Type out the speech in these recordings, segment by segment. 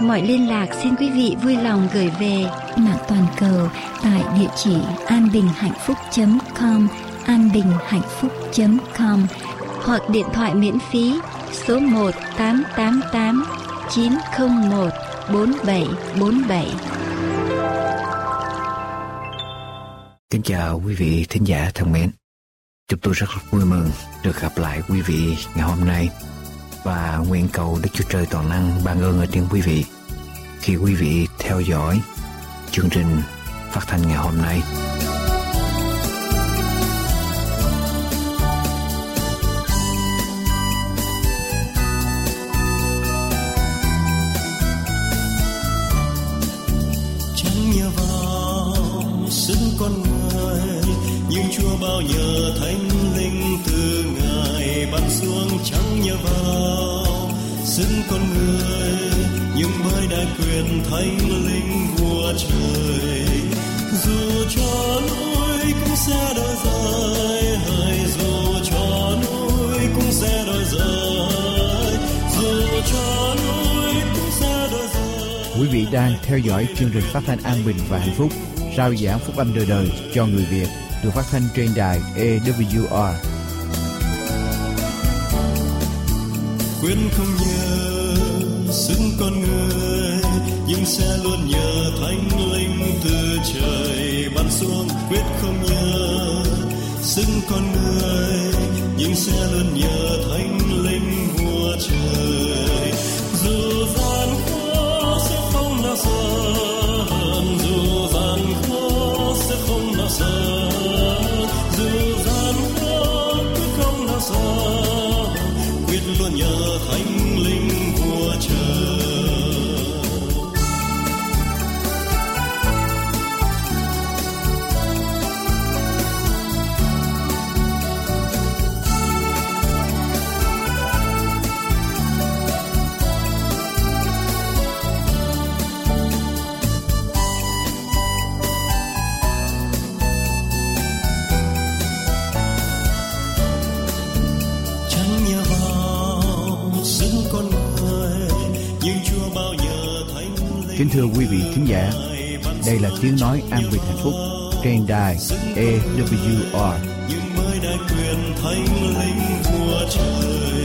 Mọi liên lạc xin quý vị vui lòng gửi về mạng toàn cầu tại địa chỉ anbinhhạnhphúc.com anbinhhạnhphúc.com hoặc điện thoại miễn phí số 1 888 901 4747. Kính chào quý vị thính giả thân mến. Chúng tôi rất vui mừng được gặp lại quý vị ngày hôm nay và nguyện cầu Đức Chúa Trời toàn năng ban ơn ở trên quý vị khi quý vị theo dõi chương trình phát thanh ngày hôm nay. Thánh linh vua trời. Dù cho núi cũng sẽ đổi rời hỡi dù cho núi cũng sẽ đổi rời dù cho núi cũng sẽ đổi rời Quý vị đang theo dõi chương trình phát thanh an bình và hạnh phúc, rao giảng phúc âm đời đời cho người Việt, được phát thanh trên đài AWR. quyết không nhờ sức con người nhưng sẽ luôn nhờ thánh linh từ trời ban xuống, quyết không nhờ sức con người nhưng sẽ luôn nhờ thánh linh vua trời. Dù gian khó sẽ không bao giờ dù gian khó sẽ không bao giờ thưa quý vị thính giả, đây là tiếng nói an bình hạnh phúc trên đài AWR. nhưng mới đã quyền thánh linh của trời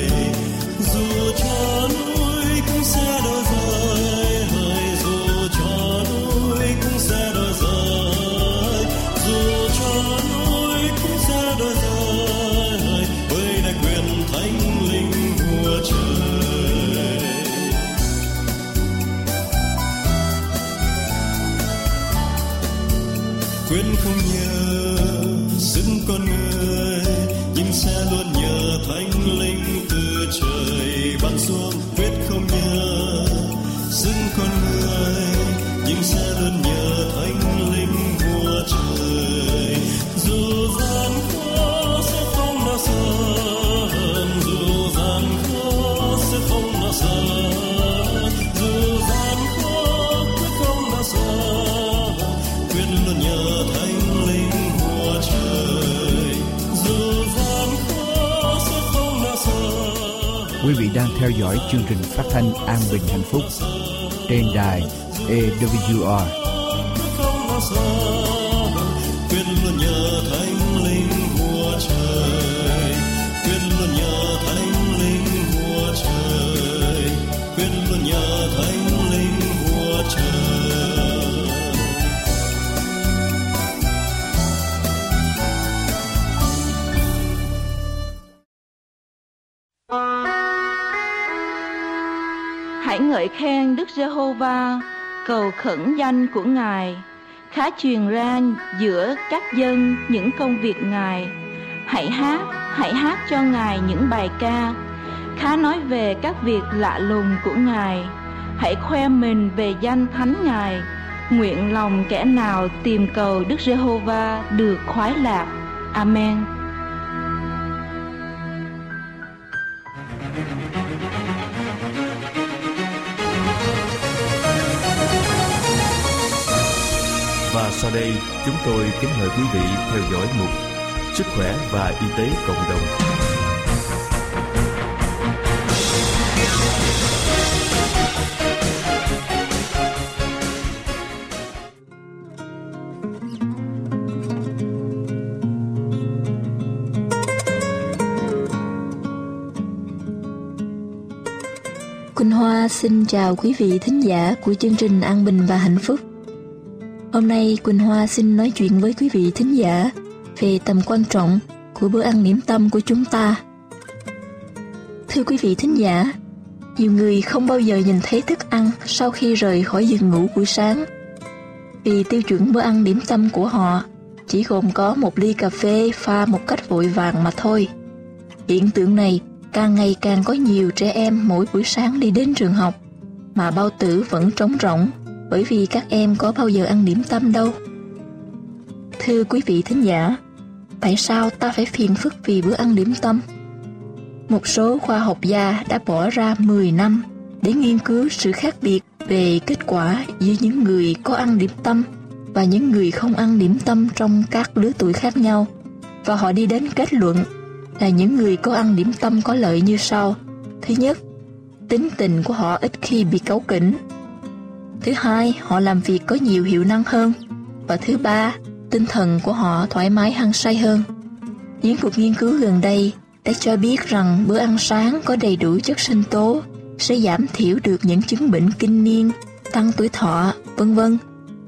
Quên không nhớ, sức con người. Theo dõi chương trình phát thanh an bình hạnh phúc trên đài AWR. Giê-hô-va, cầu khẩn danh của Ngài, khá truyền ra giữa các dân những công việc Ngài. Hãy hát, hãy hát cho Ngài những bài ca, khá nói về các việc lạ lùng của Ngài. hãy khoe mình về danh thánh ngài nguyện lòng kẻ nào tìm cầu đức giê-hô-va được khoái lạc amen Và sau đây, chúng tôi kính mời quý vị theo dõi mục Sức khỏe và y tế cộng đồng. Quỳnh Hoa xin chào quý vị thính giả của chương trình An Bình và Hạnh Phúc. Hôm nay Quỳnh Hoa xin nói chuyện với quý vị thính giả về tầm quan trọng của bữa ăn niệm tâm của chúng ta. Thưa quý vị thính giả, nhiều người không bao giờ nhìn thấy thức ăn sau khi rời khỏi giường ngủ buổi sáng. Vì tiêu chuẩn bữa ăn điểm tâm của họ chỉ gồm có một ly cà phê pha một cách vội vàng mà thôi. Hiện tượng này càng ngày càng có nhiều trẻ em mỗi buổi sáng đi đến trường học mà bao tử vẫn trống rỗng bởi vì các em có bao giờ ăn điểm tâm đâu. Thưa quý vị thính giả, tại sao ta phải phiền phức vì bữa ăn điểm tâm? Một số khoa học gia đã bỏ ra 10 năm để nghiên cứu sự khác biệt về kết quả giữa những người có ăn điểm tâm và những người không ăn điểm tâm trong các lứa tuổi khác nhau và họ đi đến kết luận là những người có ăn điểm tâm có lợi như sau. Thứ nhất, tính tình của họ ít khi bị cáu kỉnh. Thứ hai, họ làm việc có nhiều hiệu năng hơn. Và thứ ba, tinh thần của họ thoải mái hăng say hơn. Những cuộc nghiên cứu gần đây đã cho biết rằng bữa ăn sáng có đầy đủ chất sinh tố sẽ giảm thiểu được những chứng bệnh kinh niên, tăng tuổi thọ, vân vân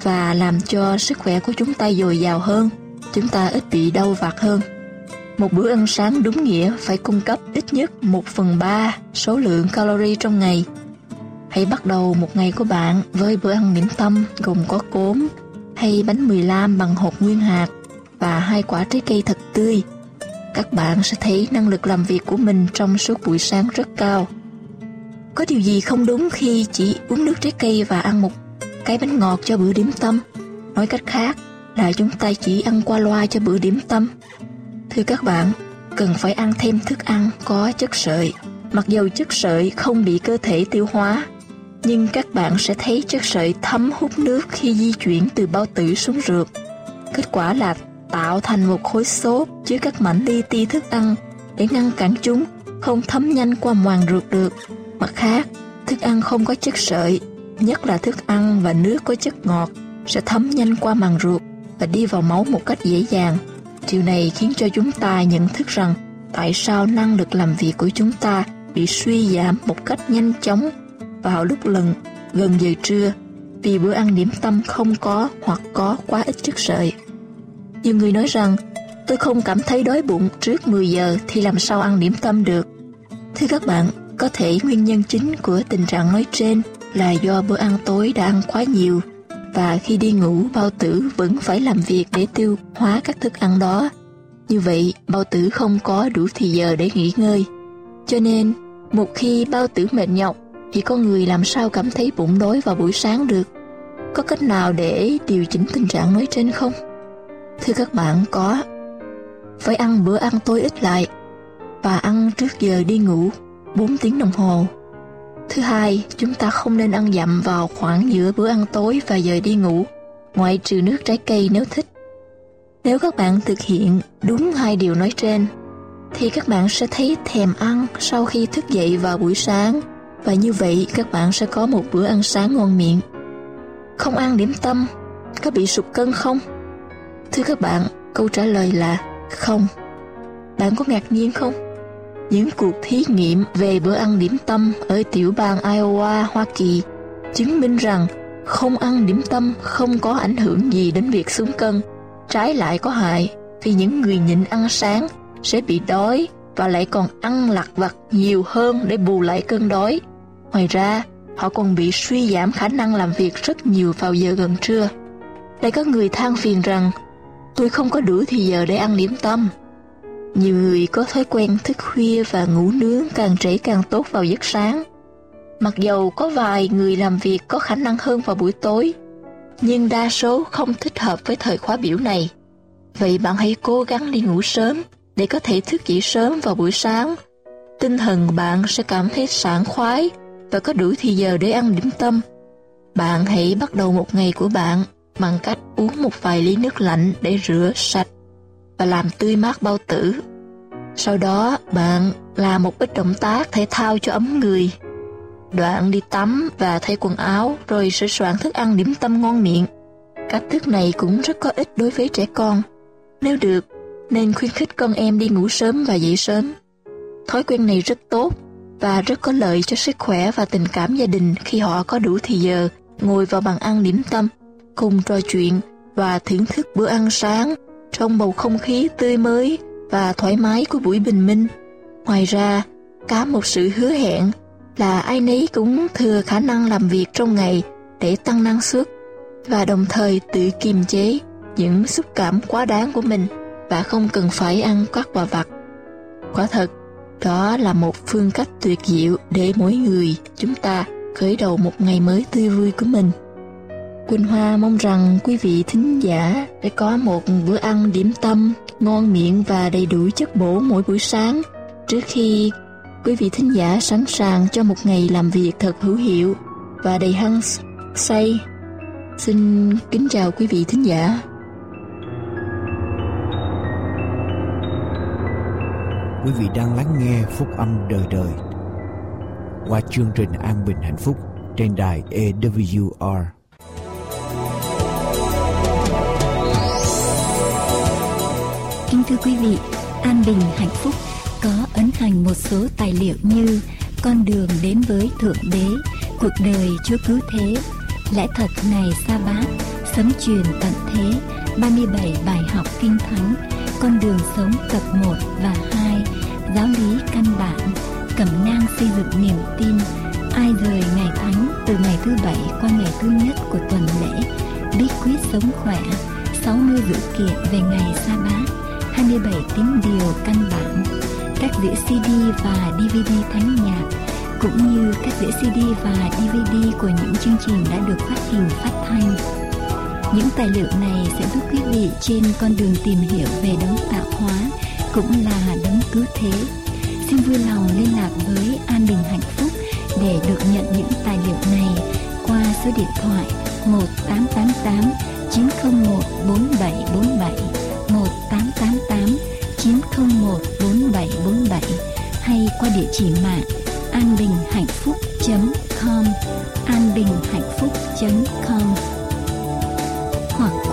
và làm cho sức khỏe của chúng ta dồi dào hơn, chúng ta ít bị đau vặt hơn. Một bữa ăn sáng đúng nghĩa phải cung cấp ít nhất 1 phần 3 số lượng calorie trong ngày. Hãy bắt đầu một ngày của bạn với bữa ăn điểm tâm gồm có cốm hay bánh mì lam bằng hột nguyên hạt và hai quả trái cây thật tươi. Các bạn sẽ thấy năng lực làm việc của mình trong suốt buổi sáng rất cao. Có điều gì không đúng khi chỉ uống nước trái cây và ăn một cái bánh ngọt cho bữa điểm tâm? Nói cách khác là chúng ta chỉ ăn qua loa cho bữa điểm tâm Thưa các bạn, cần phải ăn thêm thức ăn có chất sợi. Mặc dầu chất sợi không bị cơ thể tiêu hóa, nhưng các bạn sẽ thấy chất sợi thấm hút nước khi di chuyển từ bao tử xuống ruột. Kết quả là tạo thành một khối xốp chứa các mảnh li ti thức ăn để ngăn cản chúng không thấm nhanh qua màng ruột được. Mặt khác, thức ăn không có chất sợi, nhất là thức ăn và nước có chất ngọt, sẽ thấm nhanh qua màng ruột và đi vào máu một cách dễ dàng. Điều này khiến cho chúng ta nhận thức rằng tại sao năng lực làm việc của chúng ta bị suy giảm một cách nhanh chóng vào lúc lần gần giờ trưa vì bữa ăn điểm tâm không có hoặc có quá ít chất sợi. Nhiều người nói rằng tôi không cảm thấy đói bụng trước 10 giờ thì làm sao ăn điểm tâm được. Thưa các bạn, có thể nguyên nhân chính của tình trạng nói trên là do bữa ăn tối đã ăn quá nhiều và khi đi ngủ bao tử vẫn phải làm việc để tiêu hóa các thức ăn đó. Như vậy, bao tử không có đủ thì giờ để nghỉ ngơi. Cho nên, một khi bao tử mệt nhọc, thì con người làm sao cảm thấy bụng đói vào buổi sáng được? Có cách nào để điều chỉnh tình trạng nói trên không? Thưa các bạn, có. Phải ăn bữa ăn tối ít lại và ăn trước giờ đi ngủ 4 tiếng đồng hồ Thứ hai, chúng ta không nên ăn dặm vào khoảng giữa bữa ăn tối và giờ đi ngủ, ngoại trừ nước trái cây nếu thích. Nếu các bạn thực hiện đúng hai điều nói trên, thì các bạn sẽ thấy thèm ăn sau khi thức dậy vào buổi sáng và như vậy các bạn sẽ có một bữa ăn sáng ngon miệng. Không ăn điểm tâm, có bị sụt cân không? Thưa các bạn, câu trả lời là không. Bạn có ngạc nhiên không? những cuộc thí nghiệm về bữa ăn điểm tâm ở tiểu bang Iowa, Hoa Kỳ chứng minh rằng không ăn điểm tâm không có ảnh hưởng gì đến việc xuống cân, trái lại có hại vì những người nhịn ăn sáng sẽ bị đói và lại còn ăn lặt vặt nhiều hơn để bù lại cơn đói. Ngoài ra, họ còn bị suy giảm khả năng làm việc rất nhiều vào giờ gần trưa. Lại có người than phiền rằng tôi không có đủ thì giờ để ăn điểm tâm. Nhiều người có thói quen thức khuya và ngủ nướng càng trễ càng tốt vào giấc sáng. Mặc dầu có vài người làm việc có khả năng hơn vào buổi tối, nhưng đa số không thích hợp với thời khóa biểu này. Vậy bạn hãy cố gắng đi ngủ sớm để có thể thức dậy sớm vào buổi sáng. Tinh thần bạn sẽ cảm thấy sảng khoái và có đủ thì giờ để ăn điểm tâm. Bạn hãy bắt đầu một ngày của bạn bằng cách uống một vài ly nước lạnh để rửa sạch và làm tươi mát bao tử. Sau đó bạn làm một ít động tác thể thao cho ấm người. Đoạn đi tắm và thay quần áo rồi sửa soạn thức ăn điểm tâm ngon miệng. Cách thức này cũng rất có ích đối với trẻ con. Nếu được, nên khuyến khích con em đi ngủ sớm và dậy sớm. Thói quen này rất tốt và rất có lợi cho sức khỏe và tình cảm gia đình khi họ có đủ thì giờ ngồi vào bàn ăn điểm tâm, cùng trò chuyện và thưởng thức bữa ăn sáng trong bầu không khí tươi mới và thoải mái của buổi bình minh. Ngoài ra, có một sự hứa hẹn là ai nấy cũng thừa khả năng làm việc trong ngày để tăng năng suất và đồng thời tự kiềm chế những xúc cảm quá đáng của mình và không cần phải ăn các quà vặt. Quả thật, đó là một phương cách tuyệt diệu để mỗi người chúng ta khởi đầu một ngày mới tươi vui của mình. Quỳnh Hoa mong rằng quý vị thính giả sẽ có một bữa ăn điểm tâm ngon miệng và đầy đủ chất bổ mỗi buổi sáng trước khi quý vị thính giả sẵn sàng cho một ngày làm việc thật hữu hiệu và đầy hăng say. Xin kính chào quý vị thính giả. Quý vị đang lắng nghe phúc âm đời đời qua chương trình An Bình Hạnh Phúc trên đài AWR. Kính thưa quý vị, An Bình Hạnh Phúc có ấn hành một số tài liệu như Con đường đến với Thượng Đế, Cuộc đời Chúa Cứu Thế, Lẽ thật này sa bát, Sấm truyền tận thế, 37 bài học kinh thánh, con đường sống tập 1 và 2, Giáo lý căn bản, Cẩm nang xây dựng niềm tin, Ai rời ngày thánh từ ngày thứ bảy qua ngày thứ nhất của tuần lễ, Bí quyết sống khỏe, 60 dữ kiện về ngày sa bát, 27 tín điều căn bản, các đĩa CD và DVD thánh nhạc, cũng như các đĩa CD và DVD của những chương trình đã được phát hình phát thanh. Những tài liệu này sẽ giúp quý vị trên con đường tìm hiểu về đấng tạo hóa cũng là đấng cứu thế. Xin vui lòng liên lạc với An Bình Hạnh Phúc để được nhận những tài liệu này qua số điện thoại 1888 901 4747 1888 901 4747 hay qua địa chỉ mạng an bình hạnh phúc com, an bình hạnh phúc com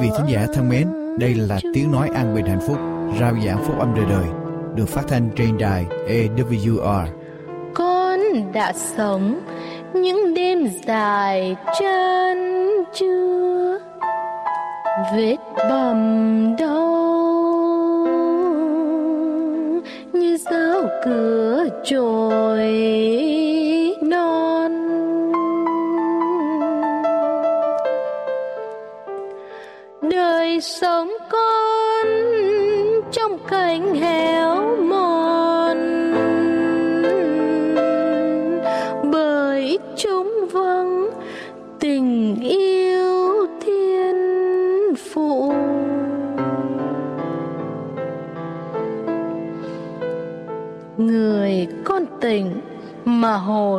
Vị thính giả thân mến, đây là tiếng nói an bình hạnh phúc, rao giảng phúc âm đời đời, được phát thanh trên đài AWR. Con đã sống những đêm dài chân chưa vết bầm đau như dao cửa trồi đời sống con trong cảnh héo mòn. Bởi chúng vắng tình yêu thiên phụ. Người con tình mà hồn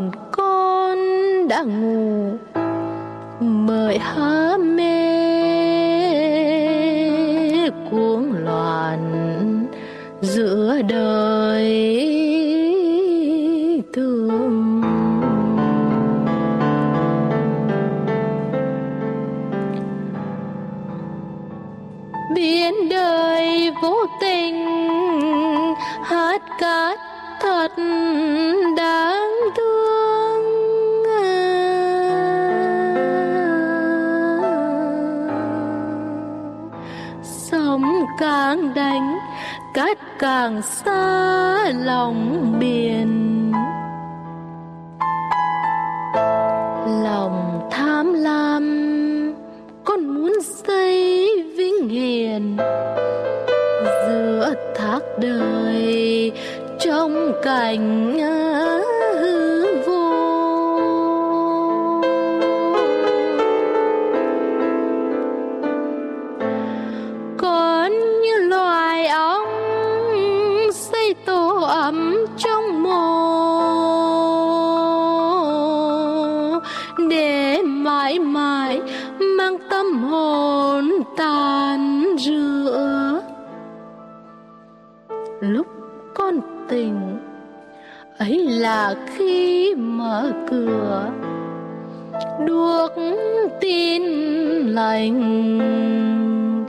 lành.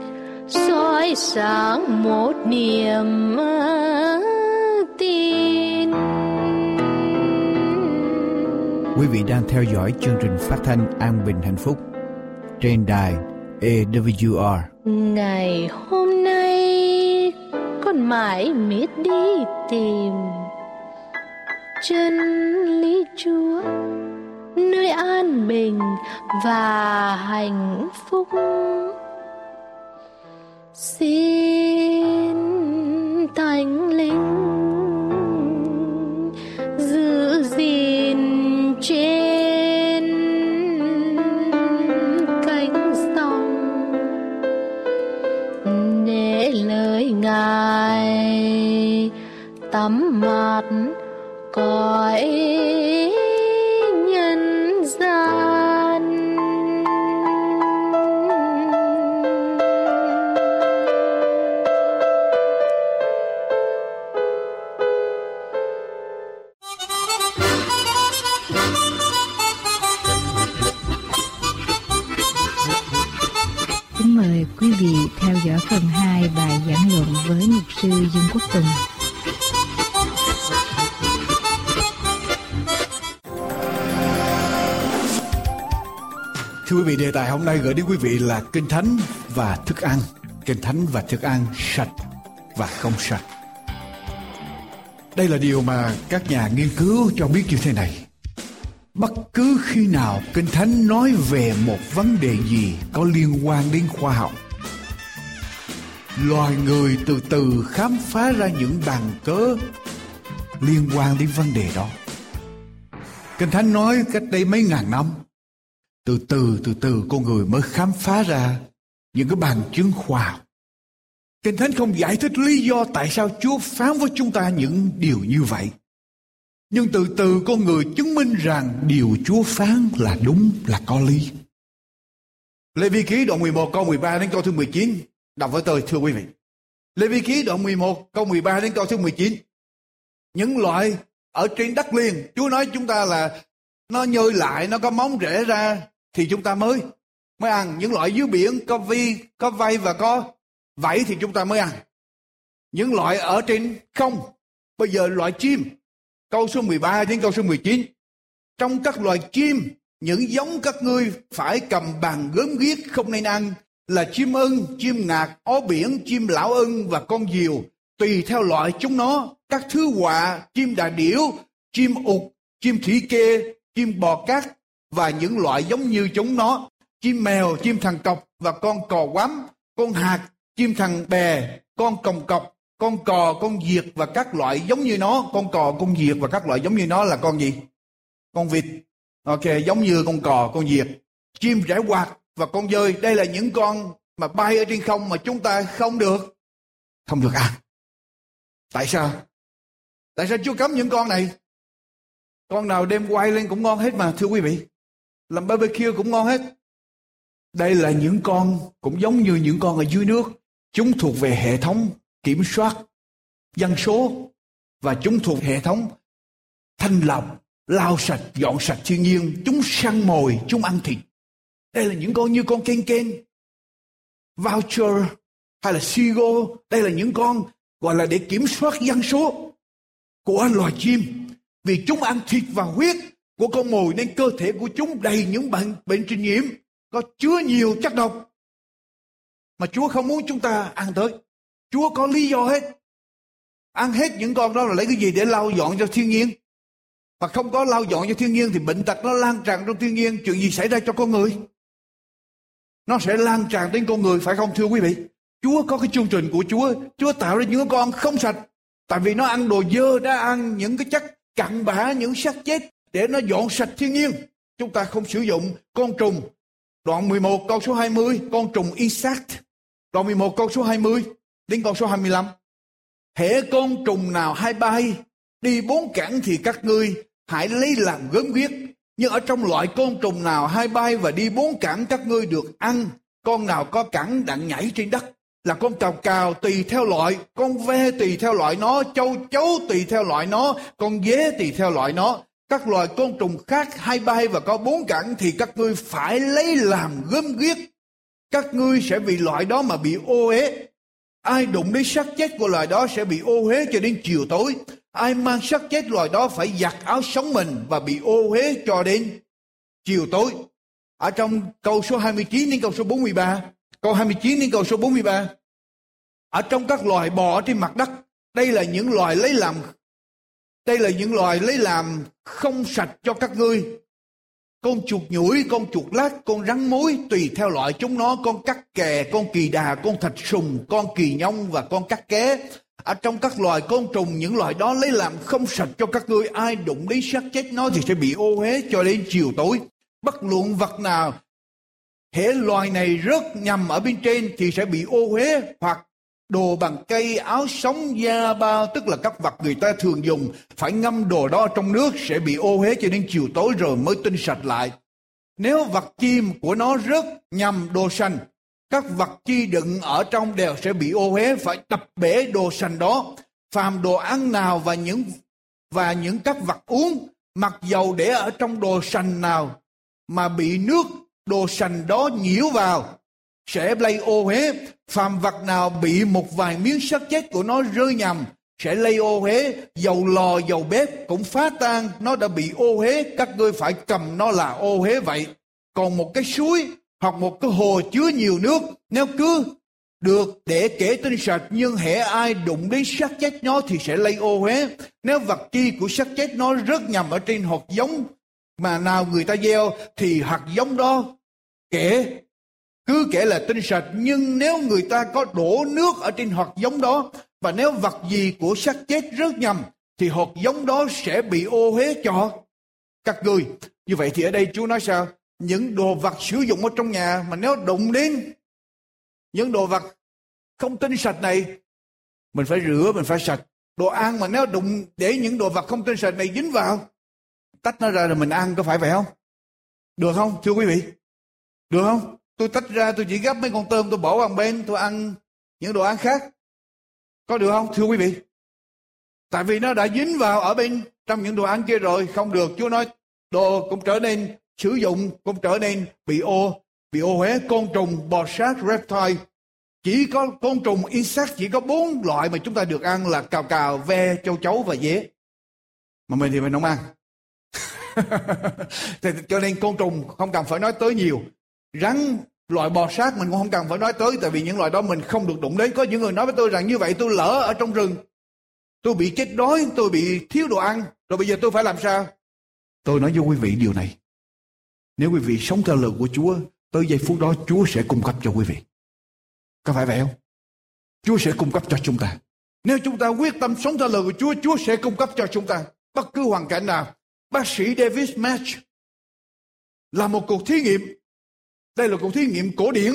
Soi sáng một niềm tin. Quý vị đang theo dõi chương trình phát thanh An Bình Hạnh Phúc trên đài AWR. ngày hôm nay con mãi miết đi tìm chân lý chúa nơi an bình và hạnh phúc. Xin thánh linh giữ gìn trên cánh sông, để lời ngài tắm mặt cõi dõi phần 2 bài giảng luận với mục sư Dương Quốc Tùng. Thưa quý vị, đề tài hôm nay gửi đến quý vị là Kinh Thánh và thức ăn. Kinh Thánh và thức ăn sạch và không sạch. Đây là điều mà các nhà nghiên cứu cho biết như thế này. Bất cứ khi nào Kinh Thánh nói về một vấn đề gì có liên quan đến khoa học, loài người từ từ khám phá ra những bằng cớ liên quan đến vấn đề đó. Kinh Thánh nói cách đây mấy ngàn năm, từ từ từ từ con người mới khám phá ra những cái bằng chứng khoa học. Kinh Thánh không giải thích lý do tại sao Chúa phán với chúng ta những điều như vậy. Nhưng từ từ con người chứng minh rằng điều Chúa phán là đúng, là có lý. Lê Vi Ký đoạn 11 câu 13 đến câu thứ 19. Đọc với tôi thưa quý vị. Lê Vi Ký đoạn 11 câu 13 đến câu thứ 19. Những loại ở trên đất liền, Chúa nói chúng ta là nó nhơi lại, nó có móng rễ ra thì chúng ta mới mới ăn. Những loại dưới biển có vi, có vây và có vảy thì chúng ta mới ăn. Những loại ở trên không, bây giờ loại chim, câu số 13 đến câu số 19. Trong các loài chim, những giống các ngươi phải cầm bàn gớm ghiếc không nên ăn là chim ưng, chim ngạc, ó biển, chim lão ưng và con diều. Tùy theo loại chúng nó, các thứ quạ, chim đà điểu, chim ụt, chim thủy kê, chim bò cát và những loại giống như chúng nó, chim mèo, chim thằng cọc và con cò quắm, con hạt, chim thằng bè, con còng cọc, con cò, con diệt và các loại giống như nó, con cò, con diệt và các loại giống như nó là con gì? Con vịt. Ok, giống như con cò, con diệt. Chim rẽ quạt và con dơi, đây là những con mà bay ở trên không mà chúng ta không được, không được ăn. Tại sao? Tại sao Chúa cấm những con này? Con nào đem quay lên cũng ngon hết mà thưa quý vị. Làm barbecue cũng ngon hết. Đây là những con cũng giống như những con ở dưới nước. Chúng thuộc về hệ thống kiểm soát dân số và chúng thuộc hệ thống thanh lọc, lau sạch, dọn sạch thiên nhiên. Chúng săn mồi, chúng ăn thịt. Đây là những con như con ken ken, voucher hay là seagull. Đây là những con gọi là để kiểm soát dân số của loài chim. Vì chúng ăn thịt và huyết của con mồi nên cơ thể của chúng đầy những bệnh bệnh truyền nhiễm có chứa nhiều chất độc mà Chúa không muốn chúng ta ăn tới. Chúa có lý do hết ăn hết những con đó là lấy cái gì để lau dọn cho thiên nhiên mà không có lau dọn cho thiên nhiên thì bệnh tật nó lan tràn trong thiên nhiên chuyện gì xảy ra cho con người nó sẽ lan tràn đến con người, phải không, thưa quý vị? Chúa có cái chương trình của Chúa. Chúa tạo ra những con không sạch. Tại vì nó ăn đồ dơ đã ăn những cái chất cặn bã, những xác chết để nó dọn sạch thiên nhiên. Chúng ta không sử dụng con trùng. Đoạn 11 câu số 20 con trùng insect đoạn 11 câu số 20 đến câu số 25 hễ con trùng nào hay bay, đi bốn cẳng thì các ngươi hãy lấy làm gớm ghiếc nhưng ở trong loại côn trùng nào hai bay và đi bốn cẳng, các ngươi được ăn, con nào có cẳng đặng nhảy trên đất. Là con cào cào tùy theo loại, con ve tùy theo loại nó, châu chấu tùy theo loại nó, con dế tùy theo loại nó. Các loài côn trùng khác hai bay và có bốn cẳng thì các ngươi phải lấy làm gớm ghiếc. Các ngươi sẽ vì loại đó mà bị ô uế. Ai đụng đến xác chết của loài đó sẽ bị ô uế cho đến chiều tối. Ai mang xác chết loài đó phải giặt áo sống mình và bị ô uế cho đến chiều tối. Ở trong câu số 29 đến câu số 43, câu 29 đến câu số 43. Ở trong các loài bò trên mặt đất, đây là những loài lấy làm đây là những loài lấy làm không sạch cho các ngươi. Con chuột nhủi, con chuột lát, con rắn mối tùy theo loại chúng nó, con cắt kè, con kỳ đà, con thạch sùng, con kỳ nhông và con cắt ké ở trong các loài côn trùng, những loài đó lấy làm không sạch cho các ngươi. Ai đụng đến xác chết nó thì sẽ bị ô uế cho đến chiều tối. Bất luận vật nào, hễ loài này rớt nhầm ở bên trên thì sẽ bị ô uế hoặc đồ bằng cây, áo sống, da bao, tức là các vật người ta thường dùng. Phải ngâm đồ đó trong nước sẽ bị ô uế cho đến chiều tối rồi mới tinh sạch lại. Nếu vật chim của nó rớt nhầm đồ xanh các vật chi đựng ở trong đều sẽ bị ô uế, phải đập bể đồ sành đó. Phàm đồ ăn nào và những và những các vật uống, mặc dầu để ở trong đồ sành nào mà bị nước đồ sành đó nhiễu vào, sẽ lây ô uế. Phàm vật nào bị một vài miếng sắt chết của nó rơi nhầm, sẽ lây ô uế. Dầu lò, dầu bếp cũng phá tan, nó đã bị ô uế. Các ngươi phải cầm nó là ô uế vậy. Còn một cái suối hoặc một cái hồ chứa nhiều nước, nếu cứ được để kể tinh sạch nhưng hễ ai đụng đến xác chết nó thì sẽ lây ô huế. Nếu vật chi của xác chết nó rất nhầm ở trên hột giống mà nào người ta gieo thì hạt giống đó kể, cứ kể là tinh sạch nhưng nếu người ta có đổ nước ở trên hạt giống đó và nếu vật gì của xác chết rớt nhầm thì hột giống đó sẽ bị ô huế cho các người như vậy thì ở đây Chúa nói sao? Những đồ vật sử dụng ở trong nhà mà nếu đụng đến những đồ vật không tinh sạch này, mình phải rửa, mình phải sạch. Đồ ăn mà nếu đụng để những đồ vật không tinh sạch này dính vào, tách nó ra rồi mình ăn có phải vậy không? Được không, thưa quý vị? Được không? Tôi tách ra, tôi chỉ gấp mấy con tôm, tôi bỏ vào bên, tôi ăn những đồ ăn khác. Có được không, thưa quý vị? Tại vì nó đã dính vào ở bên trong những đồ ăn kia rồi, không được. Chúa nói, đồ cũng trở nên sử dụng cũng trở nên bị ô bị ô huế côn trùng, bò sát, reptile. Chỉ có côn trùng, insect, chỉ có bốn loại mà chúng ta được ăn là cào cào, ve, châu chấu và dế. Mà mình thì mình không ăn. Thì cho nên côn trùng không cần phải nói tới nhiều. Rắn, loại bò sát mình cũng không cần phải nói tới, tại vì những loại đó mình không được đụng đến. Có những người nói với tôi rằng như vậy tôi lỡ ở trong rừng. Tôi bị chết đói, tôi bị thiếu đồ ăn. Rồi bây giờ tôi phải làm sao? Tôi nói với quý vị điều này nếu quý vị sống theo lời của Chúa, tới giây phút đó Chúa sẽ cung cấp cho quý vị. Có phải vậy không? Chúa sẽ cung cấp cho chúng ta. Nếu chúng ta quyết tâm sống theo lời của Chúa, Chúa sẽ cung cấp cho chúng ta. Bất cứ hoàn cảnh nào. Bác sĩ David Match là một cuộc thí nghiệm. Đây là cuộc thí nghiệm cổ điển.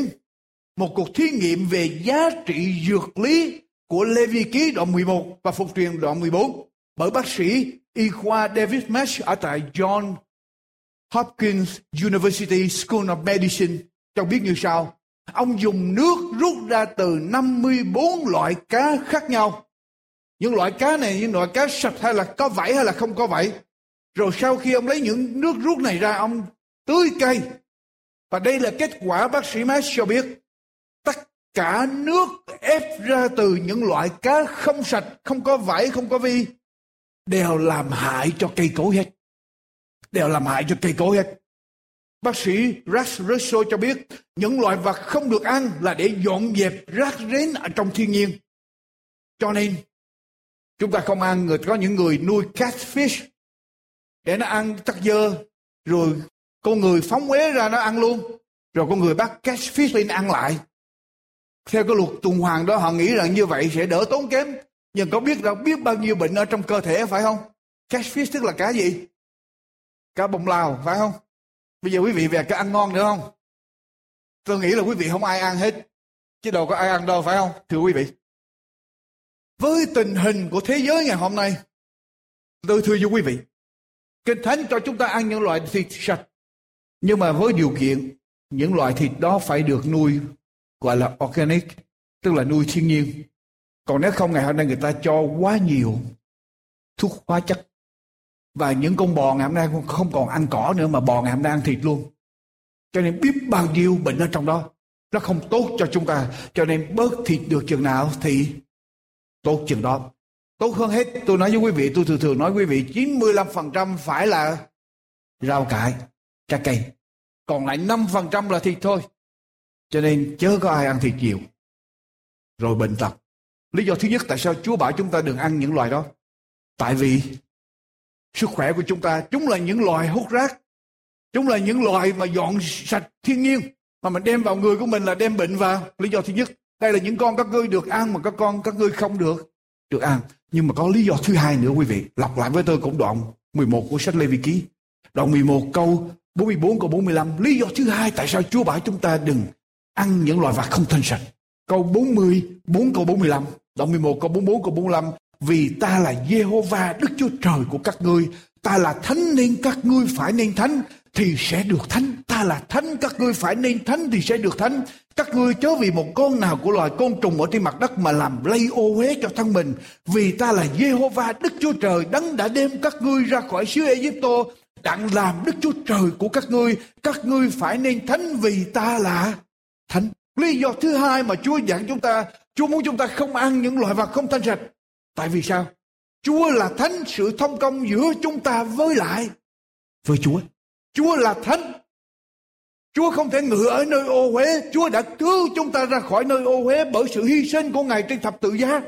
Một cuộc thí nghiệm về giá trị dược lý của Lê Vi Ký đoạn 11 và Phục truyền đoạn 14 bởi bác sĩ y khoa David Match ở tại John Hopkins University School of Medicine cho biết như sau. Ông dùng nước rút ra từ 54 loại cá khác nhau. Những loại cá này, những loại cá sạch hay là có vảy hay là không có vảy. Rồi sau khi ông lấy những nước rút này ra, ông tưới cây. Và đây là kết quả bác sĩ Max cho biết. Tất cả nước ép ra từ những loại cá không sạch, không có vảy, không có vi, đều làm hại cho cây cối hết đều làm hại cho cây cối hết. Bác sĩ Rex Russo cho biết, những loại vật không được ăn là để dọn dẹp rác rến ở trong thiên nhiên. Cho nên, Chúng ta không ăn người, có những người nuôi catfish. Để nó ăn tắc dơ, rồi con người phóng uế ra nó ăn luôn. Rồi con người bắt catfish lên ăn lại. Theo cái luật tuần hoàn đó, họ nghĩ rằng như vậy sẽ đỡ tốn kém. Nhưng có biết đâu, biết bao nhiêu bệnh ở trong cơ thể, phải không? Catfish tức là cá gì? Cá bông lao, phải không? Bây giờ quý vị về cái ăn ngon nữa không? Tôi nghĩ là quý vị không ai ăn hết, chứ đâu có ai ăn đâu, phải không? Thưa quý vị. Với tình hình của thế giới ngày hôm nay, tôi thưa với quý vị, kinh thánh cho chúng ta ăn những loại thịt sạch, nhưng mà với điều kiện, những loại thịt đó phải được nuôi, gọi là organic, tức là nuôi thiên nhiên. Còn nếu không, ngày hôm nay người ta cho quá nhiều thuốc hóa chất và những con bò ngày hôm nay không còn ăn cỏ nữa mà bò ngày hôm nay ăn thịt luôn. Cho nên biết bao nhiêu bệnh ở trong đó, nó không tốt cho chúng ta. Cho nên bớt thịt được chừng nào thì tốt chừng đó. Tốt hơn hết, tôi nói với quý vị, tôi thường thường nói quý vị 95% phải là rau cải, trái cây. Còn lại 5% là thịt thôi. Cho nên chớ có ai ăn thịt nhiều. Rồi bệnh tật. Lý do thứ nhất tại sao Chúa bảo chúng ta đừng ăn những loài đó? Tại vì sức khỏe của chúng ta, chúng là những loài hút rác. Chúng là những loài mà dọn sạch thiên nhiên. Mà mình đem vào người của mình là đem bệnh vào. Lý do thứ nhất, đây là những con các ngươi được ăn mà các con các ngươi không được được ăn. Nhưng mà có lý do thứ hai nữa quý vị, lặp lại với tôi cũng đoạn 11 của sách Lê Vi Ký đoạn 11 câu 44 câu 45 lý do thứ hai tại sao Chúa bảo chúng ta đừng ăn những loài vật không thanh sạch. Câu 40 4 câu 45 đoạn 11 câu 44 câu 45 vì ta là Jehovah Đức Chúa Trời của các ngươi. Ta là thánh nên các ngươi phải nên thánh thì sẽ được thánh. Ta là thánh, các ngươi phải nên thánh thì sẽ được thánh. Các ngươi chớ vì một con nào của loài côn trùng ở trên mặt đất mà làm lây ô uế cho thân mình. Vì ta là Jehovah Đức Chúa Trời đấng đã đem các ngươi ra khỏi xứ Egypto đặng làm Đức Chúa Trời của các ngươi. Các ngươi phải nên thánh vì ta là thánh. Lý do thứ hai mà Chúa dặn chúng ta, Chúa muốn chúng ta không ăn những loại vật không thanh sạch tại vì sao Chúa là thánh, sự thông công giữa chúng ta với lại với Chúa Chúa là thánh. Chúa không thể ngự ở nơi ô uế. Chúa đã cứu chúng ta ra khỏi nơi ô uế bởi sự hy sinh của Ngài trên thập tự giá.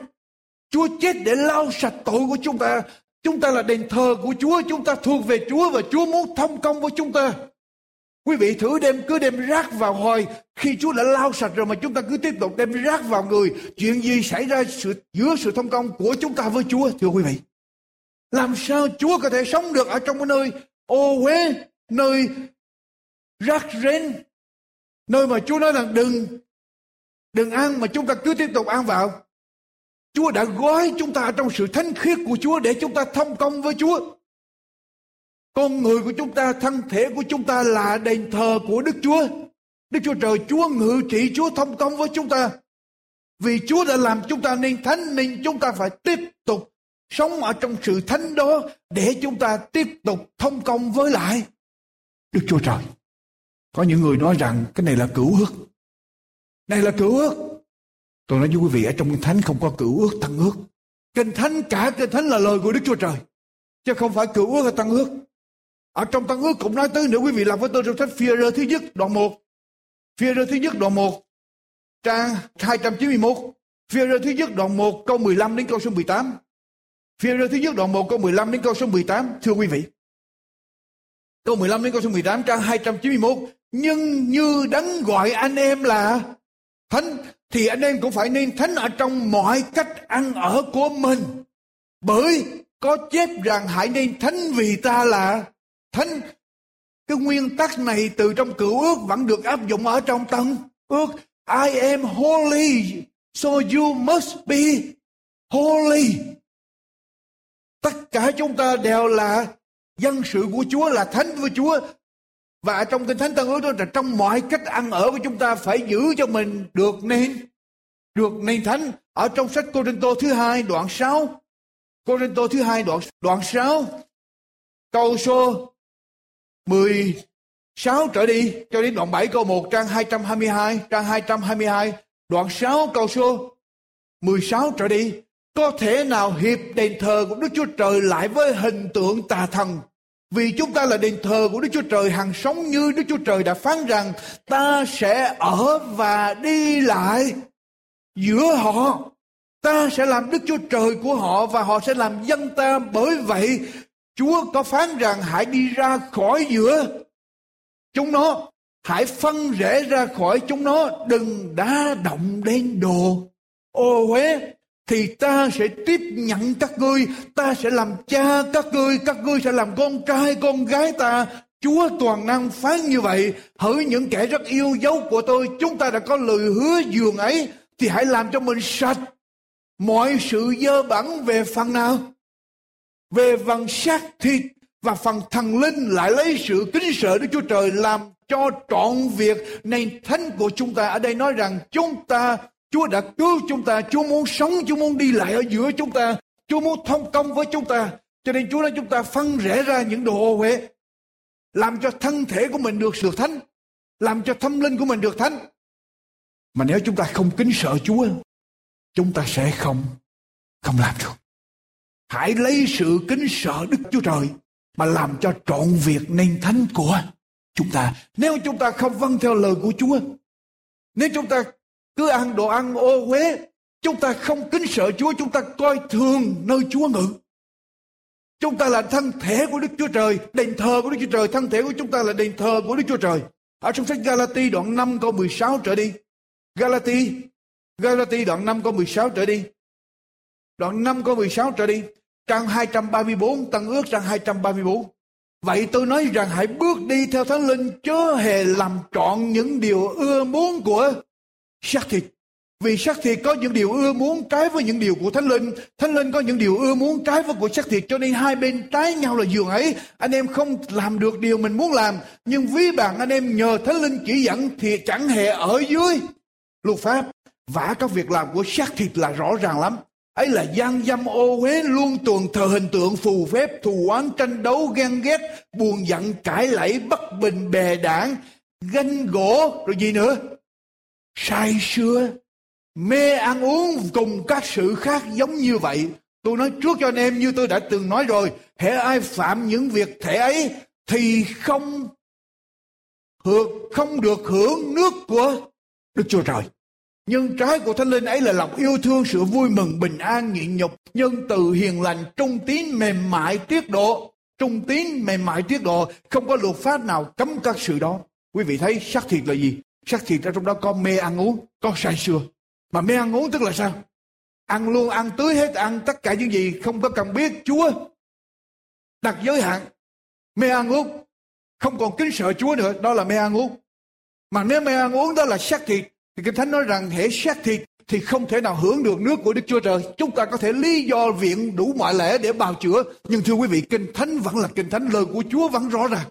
Chúa chết để lau sạch tội của chúng ta. Chúng ta là đền thờ của Chúa. Chúng ta thuộc về Chúa và Chúa muốn thông công với chúng ta. Quý vị thử đem, cứ đem rác vào hồi khi Chúa đã lau sạch rồi mà chúng ta cứ tiếp tục đem rác vào người. Chuyện gì xảy ra sự, giữa sự thông công của chúng ta với Chúa, thưa quý vị? Làm sao Chúa có thể sống được ở trong cái nơi ô uế, nơi rác rến, nơi mà Chúa nói rằng đừng đừng ăn mà chúng ta cứ tiếp tục ăn vào Chúa đã gói chúng ta trong sự thánh khiết của Chúa để chúng ta thông công với Chúa. Con người của chúng ta, thân thể của chúng ta là đền thờ của Đức Chúa. Đức Chúa Trời, Chúa ngự trị, Chúa thông công với chúng ta. Vì Chúa đã làm chúng ta nên thánh nên chúng ta phải tiếp tục sống ở trong sự thánh đó để chúng ta tiếp tục thông công với lại Đức Chúa Trời. Có những người nói rằng cái này là cửu ước. Này là cửu ước. Tôi nói với quý vị ở trong Kinh Thánh không có cửu ước tăng ước. Kinh Thánh cả Kinh Thánh là lời của Đức Chúa Trời. Chứ không phải cửu ước hay tăng ước. Ở trong tăng ước cũng nói tới nữa quý vị làm với tôi trong sách phía rơ thứ nhất, đoạn 1. Phía rơ thứ nhất, đoạn 1 trang 291. Phía rơ thứ nhất, đoạn 1 câu 15 đến câu số 18. Phía rơ thứ nhất, đoạn 1 câu 15 đến câu số 18. Thưa quý vị. Câu 15 đến câu số 18 trang 291. Nhưng như đấng gọi anh em là thánh, thì anh em cũng phải nên thánh ở trong mọi cách ăn ở của mình. Bởi có chép rằng hãy nên thánh vì ta là thánh. Cái nguyên tắc này từ trong cựu ước vẫn được áp dụng ở trong tân ước. I am holy, so you must be holy. Tất cả chúng ta đều là dân sự của Chúa là thánh với Chúa và trong kinh thánh tân ước đó là trong mọi cách ăn ở của chúng ta phải giữ cho mình được nên được nên thánh ở trong sách Cô Rinh Tô thứ hai đoạn 6 Cô Rinh Tô thứ hai đoạn đoạn 6 câu số 16 trở đi, cho đến đoạn 7 câu 1 trang 222 trang 222 đoạn 6 câu số 16 trở đi có thể nào hiệp đền thờ của Đức Chúa Trời lại với hình tượng tà thần vì chúng ta là đền thờ của Đức Chúa Trời hằng sống như Đức Chúa Trời đã phán rằng, ta sẽ ở và đi lại giữa họ. Ta sẽ làm Đức Chúa Trời của họ và họ sẽ làm dân ta. Bởi vậy Chúa có phán rằng hãy đi ra khỏi giữa chúng nó. Hãy phân rẽ ra khỏi chúng nó. Đừng đá động đến đồ ô huế thì ta sẽ tiếp nhận các ngươi, ta sẽ làm cha các ngươi, các ngươi sẽ làm con trai, con gái ta. Chúa toàn năng phán như vậy, hỡi những kẻ rất yêu dấu của tôi, chúng ta đã có lời hứa dường ấy, thì hãy làm cho mình sạch. Mọi sự dơ bẩn về phần nào? Về phần xác thịt và phần thần linh lại lấy sự kính sợ Đức Chúa Trời làm cho trọn việc nền thánh của chúng ta. Ở đây nói rằng chúng ta Chúa đã cứu chúng ta, Chúa muốn sống, Chúa muốn đi lại ở giữa chúng ta, Chúa muốn thông công với chúng ta. Cho nên Chúa nói chúng ta phân rẽ ra những đồ ô uế, làm cho thân thể của mình được sự thánh, làm cho tâm linh của mình được thánh. Mà nếu chúng ta không kính sợ Chúa, chúng ta sẽ không không làm được. Hãy lấy sự kính sợ Đức Chúa Trời mà làm cho trọn việc nên thánh của chúng ta. Nếu chúng ta không vâng theo lời của Chúa, nếu chúng ta cứ ăn đồ ăn ô uế chúng ta không kính sợ Chúa chúng ta coi thường nơi Chúa ngự. Chúng ta là thân thể của Đức Chúa Trời đền thờ của Đức Chúa Trời thân thể của chúng ta là đền thờ của Đức Chúa Trời. Ở trong sách Galati đoạn 5 câu 16 trở đi. Galati Galati đoạn 5 câu 16 trở đi. Đoạn 5 câu 16 trở đi trang 234 tăng ước trang 234 Vậy tôi nói rằng hãy bước đi theo Thánh Linh, chớ hề làm trọn những điều ưa muốn của xác thịt. Vì xác thịt có những điều ưa muốn trái với những điều của Thánh Linh. Thánh Linh có những điều ưa muốn trái với của xác thịt. Cho nên hai bên trái nhau là giường ấy. Anh em không làm được điều mình muốn làm. Nhưng ví bạn anh em nhờ Thánh Linh chỉ dẫn thì chẳng hề ở dưới luật pháp. Vả các việc làm của xác thịt là rõ ràng lắm. Ấy là gian dâm ô uế luôn tuần thờ hình tượng phù phép, thù oán tranh đấu, ghen ghét, buồn giận, cãi lẫy, bất bình, bè đảng, ganh gỗ, rồi gì nữa? say sưa mê ăn uống cùng các sự khác giống như vậy tôi nói trước cho anh em như tôi đã từng nói rồi hễ ai phạm những việc thể ấy thì không hưởng không được hưởng nước của đức chúa trời nhân trái của thánh linh ấy là lòng yêu thương, sự vui mừng, bình an, nhịn nhục. Nhân từ hiền lành, trung tín, mềm mại, tiết độ. Trung tín, mềm mại, tiết độ, không có luật pháp nào cấm các sự đó. Quý vị thấy xác thịt là gì? Xác thịt ở trong đó có mê ăn uống, có say sưa. Mà mê ăn uống tức là sao? Ăn luôn, ăn tưới hết, ăn tất cả những gì không có cần biết chúa đặt giới hạn. Mê ăn uống, không còn kính sợ chúa nữa, đó là mê ăn uống. Mà nếu mê ăn uống đó là xác thịt thì kinh thánh nói rằng hệ xác thịt thì không thể nào hưởng được nước của Đức Chúa Trời. Chúng ta có thể lý do viện đủ mọi lẽ để bào chữa. Nhưng thưa quý vị, kinh thánh vẫn là kinh thánh, lời của Chúa vẫn rõ ràng.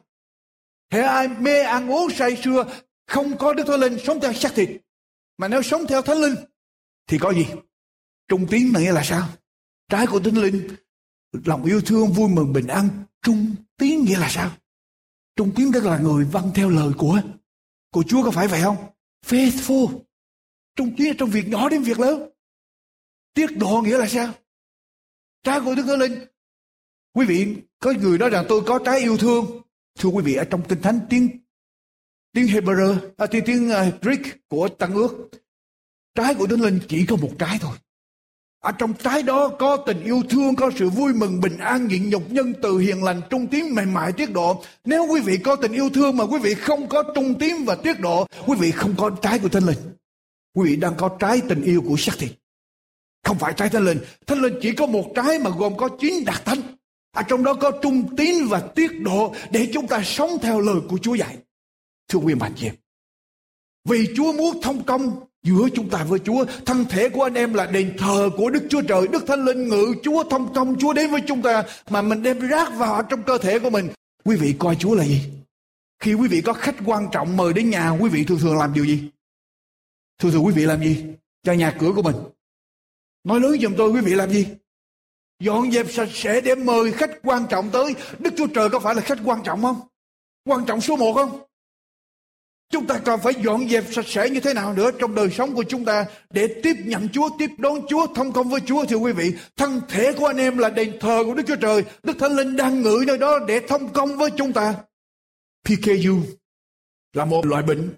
hệ ai mê ăn uống say sưa không có Đức Thánh Linh sống theo xác thịt. Mà nếu sống theo Thánh Linh thì có gì? Trung tín là nghĩa là sao? Trái của Thánh Linh lòng yêu thương vui mừng bình an trung tín nghĩa là sao? Trung tín tức là người vâng theo lời của của Chúa có phải vậy không? Faithful. Trung nghĩa trong việc nhỏ đến việc lớn. Tiết độ nghĩa là sao? Trái của Đức Thánh Linh. Quý vị, có người nói rằng tôi có trái yêu thương. Thưa quý vị, ở trong Kinh Thánh tiếng tiếng Hebrew, à, tiếng, tiếng uh, Greek của Tăng ước. Trái của Đức Linh chỉ có một trái thôi. Ở trong trái đó có tình yêu thương, có sự vui mừng, bình an, nhịn nhục, nhân từ, hiền lành, trung tín, mềm mại, tiết độ. Nếu quý vị có tình yêu thương mà quý vị không có trung tín và tiết độ, quý vị không có trái của Thánh Linh. Quý vị đang có trái tình yêu của xác thịt. Không phải trái Thánh Linh. Thánh Linh chỉ có một trái mà gồm có chín đặc thánh. Ở trong đó có trung tín và tiết độ để chúng ta sống theo lời của Chúa dạy. Thưa quý bạn chị. Vì Chúa muốn thông công giữa chúng ta với Chúa. Thân thể của anh em là đền thờ của Đức Chúa Trời. Đức Thánh Linh ngự Chúa thông công Chúa đến với chúng ta. Mà mình đem rác vào trong cơ thể của mình. Quý vị coi Chúa là gì? Khi quý vị có khách quan trọng mời đến nhà, quý vị thường thường làm điều gì? Thường thường quý vị làm gì? Cho nhà cửa của mình. Nói lớn giùm tôi quý vị làm gì? Dọn dẹp sạch sẽ để mời khách quan trọng tới. Đức Chúa Trời có phải là khách quan trọng không? Quan trọng số một không? Chúng ta còn phải dọn dẹp sạch sẽ như thế nào nữa trong đời sống của chúng ta để tiếp nhận Chúa, tiếp đón Chúa, thông công với Chúa thưa quý vị. Thân thể của anh em là đền thờ của Đức Chúa Trời. Đức Thánh Linh đang ngự nơi đó để thông công với chúng ta. PKU là một loại bệnh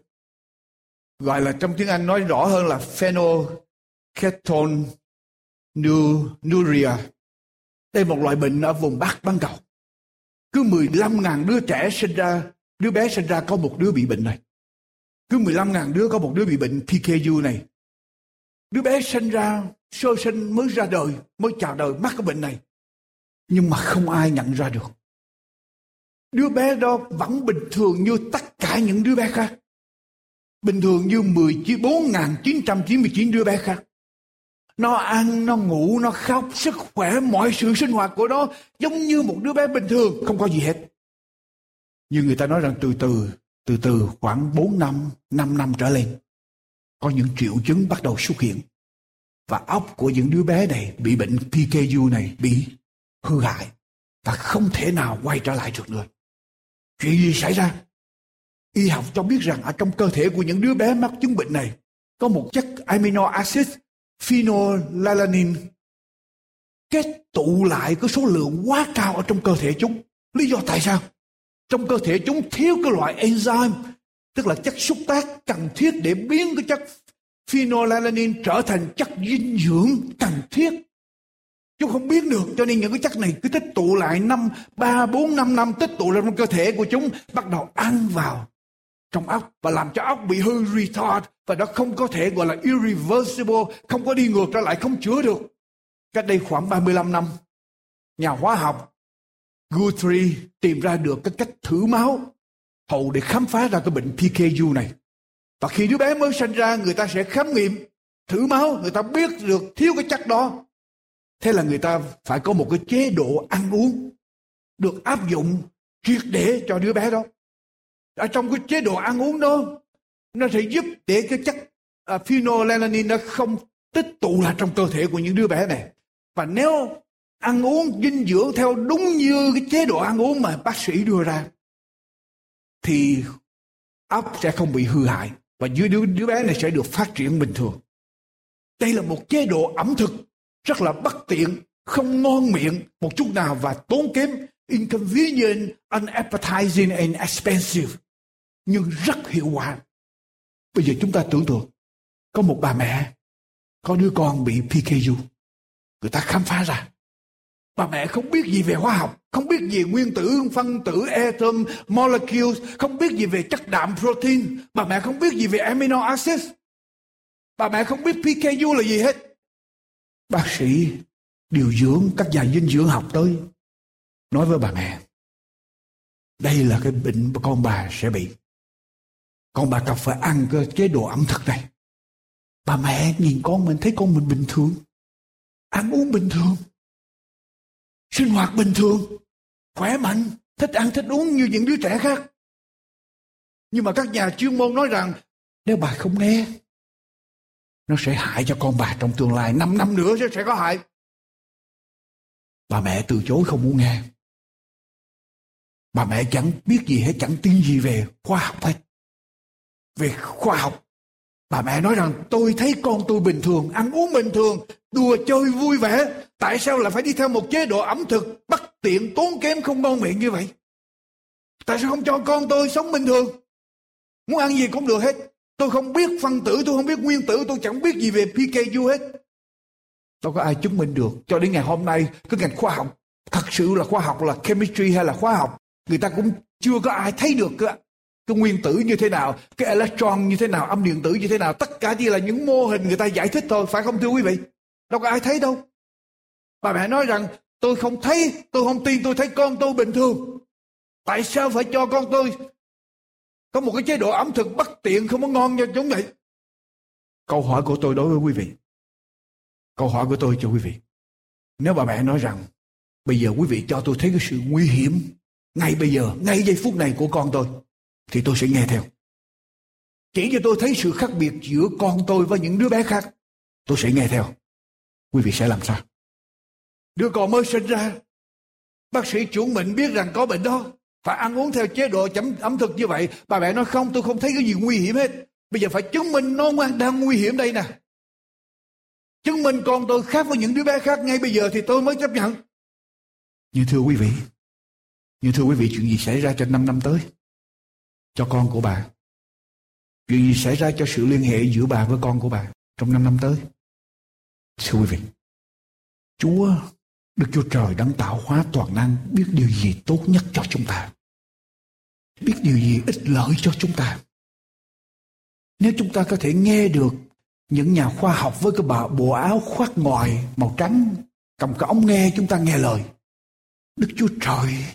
gọi là trong tiếng Anh nói rõ hơn là phenylketonuria Đây là một loại bệnh ở vùng Bắc băng Cầu. Cứ 15.000 đứa trẻ sinh ra, đứa bé sinh ra có một đứa bị bệnh này. Cứ 15.000 đứa có một đứa bị bệnh PKU này. Đứa bé sinh ra, sơ sinh mới ra đời, mới chào đời mắc cái bệnh này. Nhưng mà không ai nhận ra được. Đứa bé đó vẫn bình thường như tất cả những đứa bé khác. Bình thường như 14.999 đứa bé khác. Nó ăn, nó ngủ, nó khóc, sức khỏe, mọi sự sinh hoạt của nó giống như một đứa bé bình thường, không có gì hết. Nhưng người ta nói rằng từ từ, từ từ khoảng 4 năm, 5 năm trở lên, có những triệu chứng bắt đầu xuất hiện. Và óc của những đứa bé này bị bệnh PKU này bị hư hại và không thể nào quay trở lại được nữa. Chuyện gì xảy ra? Y học cho biết rằng ở trong cơ thể của những đứa bé mắc chứng bệnh này có một chất amino acid phenolalanin kết tụ lại cái số lượng quá cao ở trong cơ thể chúng. Lý do tại sao? Trong cơ thể chúng thiếu cái loại enzyme, tức là chất xúc tác cần thiết để biến cái chất phenylalanine trở thành chất dinh dưỡng cần thiết. Chúng không biết được cho nên những cái chất này cứ tích tụ lại năm ba bốn năm năm tích tụ lên trong cơ thể của chúng bắt đầu ăn vào trong óc và làm cho óc bị hư retard và nó không có thể gọi là irreversible, không có đi ngược trở lại, không chữa được. Cách đây khoảng 35 năm, nhà hóa học Guthrie tìm ra được cái cách thử máu hầu để khám phá ra cái bệnh PKU này. Và khi đứa bé mới sinh ra, người ta sẽ khám nghiệm, thử máu, người ta biết được thiếu cái chất đó. Thế là người ta phải có một cái chế độ ăn uống được áp dụng triệt để cho đứa bé đó ở trong cái chế độ ăn uống đó nó sẽ giúp để cái chất uh, nó không tích tụ lại trong cơ thể của những đứa bé này và nếu ăn uống dinh dưỡng theo đúng như cái chế độ ăn uống mà bác sĩ đưa ra thì óc sẽ không bị hư hại và dưới đứa, đứa bé này sẽ được phát triển bình thường đây là một chế độ ẩm thực rất là bất tiện không ngon miệng một chút nào và tốn kém inconvenient, unappetizing and expensive nhưng rất hiệu quả. Bây giờ chúng ta tưởng tượng có một bà mẹ có đứa con bị PKU. Người ta khám phá ra. Bà mẹ không biết gì về hóa học, không biết gì nguyên tử, phân tử, atom, molecules, không biết gì về chất đạm protein. Bà mẹ không biết gì về amino acids. Bà mẹ không biết PKU là gì hết. Bác sĩ điều dưỡng các nhà dinh dưỡng học tới nói với bà mẹ đây là cái bệnh con bà sẽ bị con bà cần phải ăn cái chế độ ẩm thực này bà mẹ nhìn con mình thấy con mình bình thường ăn uống bình thường sinh hoạt bình thường khỏe mạnh thích ăn thích uống như những đứa trẻ khác nhưng mà các nhà chuyên môn nói rằng nếu bà không nghe nó sẽ hại cho con bà trong tương lai 5 năm nữa sẽ có hại bà mẹ từ chối không muốn nghe Bà mẹ chẳng biết gì hết, chẳng tin gì về khoa học hết. Về khoa học. Bà mẹ nói rằng tôi thấy con tôi bình thường, ăn uống bình thường, đùa chơi vui vẻ. Tại sao lại phải đi theo một chế độ ẩm thực bất tiện, tốn kém, không ngon miệng như vậy? Tại sao không cho con tôi sống bình thường? Muốn ăn gì cũng được hết. Tôi không biết phân tử, tôi không biết nguyên tử, tôi chẳng biết gì về PKU hết. Đâu có ai chứng minh được. Cho đến ngày hôm nay, cái ngành khoa học, thật sự là khoa học là chemistry hay là khoa học người ta cũng chưa có ai thấy được cái, nguyên tử như thế nào cái electron như thế nào âm điện tử như thế nào tất cả chỉ là những mô hình người ta giải thích thôi phải không thưa quý vị? Đâu có ai thấy đâu. Bà mẹ nói rằng tôi không thấy tôi không tin tôi thấy con tôi bình thường. Tại sao phải cho con tôi có một cái chế độ ẩm thực bất tiện không có ngon như chúng vậy? Câu hỏi của tôi đối với quý vị. Câu hỏi của tôi cho quý vị. Nếu bà mẹ nói rằng bây giờ quý vị cho tôi thấy cái sự nguy hiểm ngay bây giờ, ngay giây phút này của con tôi, thì tôi sẽ nghe theo. Chỉ cho tôi thấy sự khác biệt giữa con tôi với những đứa bé khác, tôi sẽ nghe theo. Quý vị sẽ làm sao? Đứa con mới sinh ra, bác sĩ chuẩn bệnh biết rằng có bệnh đó, phải ăn uống theo chế độ chấm ẩm thực như vậy. Bà mẹ nói không, tôi không thấy cái gì nguy hiểm hết. Bây giờ phải chứng minh nó đang nguy hiểm đây nè. Chứng minh con tôi khác với những đứa bé khác ngay bây giờ thì tôi mới chấp nhận. Nhưng thưa quý vị, nhưng thưa quý vị, chuyện gì xảy ra trong 5 năm tới? Cho con của bà. Chuyện gì xảy ra cho sự liên hệ giữa bà với con của bà trong 5 năm tới? Thưa quý vị, Chúa, Đức Chúa Trời đấng tạo hóa toàn năng biết điều gì tốt nhất cho chúng ta. Biết điều gì ích lợi cho chúng ta. Nếu chúng ta có thể nghe được những nhà khoa học với cái bà bộ áo khoác ngoài màu trắng cầm cái ống nghe chúng ta nghe lời. Đức Chúa Trời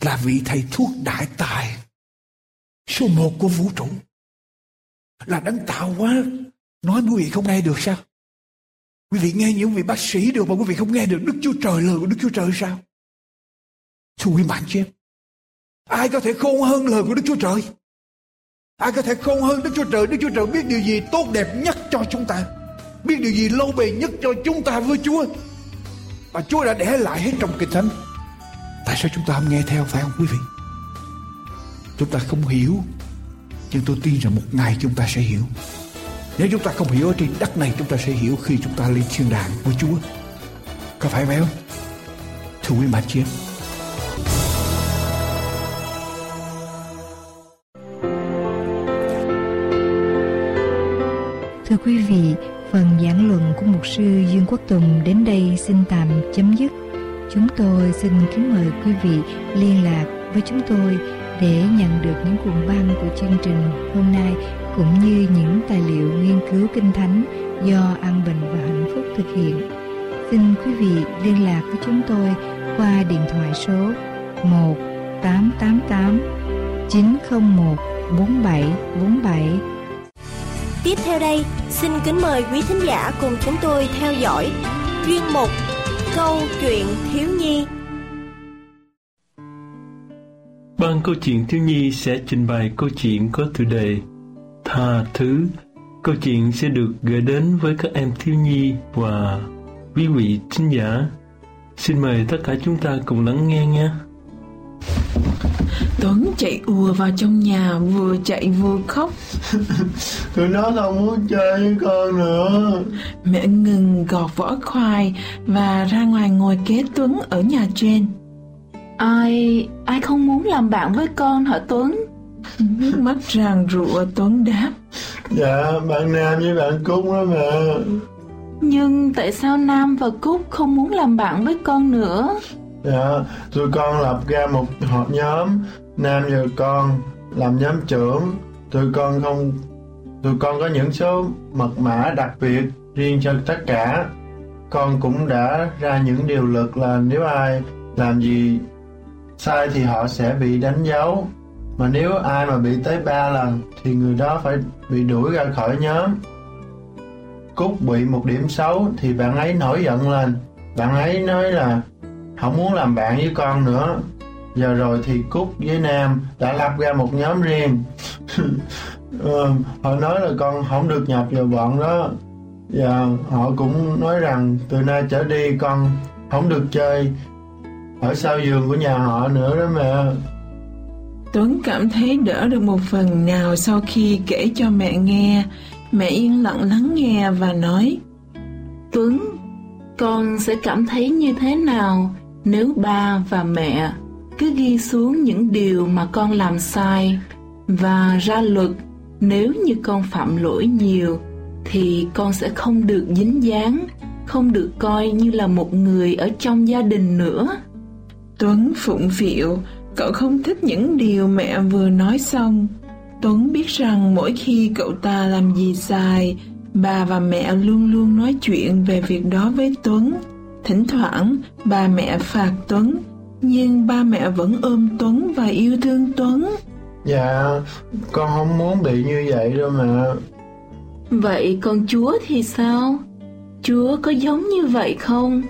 là vị thầy thuốc đại tài số một của vũ trụ. Là đấng tạo hóa. Nói quý vị không nghe được sao? Quý vị nghe những vị bác sĩ được mà quý vị không nghe được. Đức chúa trời lời của đức chúa trời sao? Thưa quý bạn chị em, ai có thể khôn hơn lời của đức chúa trời? Ai có thể khôn hơn đức chúa trời? Đức chúa trời biết điều gì tốt đẹp nhất cho chúng ta? Biết điều gì lâu bền nhất cho chúng ta với chúa? Và chúa đã để lại hết trong kinh thánh tại sao chúng ta không nghe theo phải không quý vị? Chúng ta không hiểu nhưng tôi tin rằng một ngày chúng ta sẽ hiểu. Nếu chúng ta không hiểu ở trên đất này chúng ta sẽ hiểu khi chúng ta lên thiên đàng của Chúa. Có phải vậy không? Thưa quý bà chị em. Thưa quý vị, phần giảng luận của mục sư Dương Quốc Tùng đến đây xin tạm chấm dứt. Chúng tôi xin kính mời quý vị liên lạc với chúng tôi để nhận được những cuộn băng của chương trình hôm nay cũng như những tài liệu nghiên cứu kinh thánh do An Bình và Hạnh Phúc thực hiện. Xin quý vị liên lạc với chúng tôi qua điện thoại số 1 888 901 4747. Tiếp theo đây, xin kính mời quý thính giả cùng chúng tôi theo dõi chuyên mục Câu chuyện thiếu nhi Ban câu chuyện thiếu nhi sẽ trình bày câu chuyện có chủ đề Tha thứ. Câu chuyện sẽ được gửi đến với các em thiếu nhi và quý vị thính giả. Xin mời tất cả chúng ta cùng lắng nghe nhé. Tuấn chạy ùa vào trong nhà vừa chạy vừa khóc. Tụi nó không muốn chơi với con nữa. Mẹ ngừng gọt vỏ khoai và ra ngoài ngồi kế Tuấn ở nhà trên. Ai, ai không muốn làm bạn với con hả Tuấn? Nước mắt ràng rụa Tuấn đáp. Dạ, bạn Nam với bạn Cúc đó mẹ. Nhưng tại sao Nam và Cúc không muốn làm bạn với con nữa? Dạ, tụi con lập ra một họp nhóm Nam và con làm nhóm trưởng. Tụi con không Tụi con có những số mật mã đặc biệt riêng cho tất cả. Con cũng đã ra những điều luật là nếu ai làm gì sai thì họ sẽ bị đánh dấu. Mà nếu ai mà bị tới ba lần thì người đó phải bị đuổi ra khỏi nhóm. Cúc bị một điểm xấu thì bạn ấy nổi giận lên. Bạn ấy nói là không muốn làm bạn với con nữa. Giờ rồi thì Cúc với Nam đã lập ra một nhóm riêng. Ừ, họ nói là con không được nhập vào bọn đó. Và họ cũng nói rằng từ nay trở đi con không được chơi ở sau giường của nhà họ nữa đó mẹ. Tuấn cảm thấy đỡ được một phần nào sau khi kể cho mẹ nghe. Mẹ yên lặng lắng nghe và nói Tuấn, con sẽ cảm thấy như thế nào nếu ba và mẹ cứ ghi xuống những điều mà con làm sai và ra luật nếu như con phạm lỗi nhiều thì con sẽ không được dính dáng, không được coi như là một người ở trong gia đình nữa. Tuấn phụng phịu, cậu không thích những điều mẹ vừa nói xong. Tuấn biết rằng mỗi khi cậu ta làm gì sai, bà và mẹ luôn luôn nói chuyện về việc đó với Tuấn. Thỉnh thoảng, bà mẹ phạt Tuấn, nhưng ba mẹ vẫn ôm Tuấn và yêu thương Tuấn. Dạ, con không muốn bị như vậy đâu mà. Vậy con Chúa thì sao? Chúa có giống như vậy không?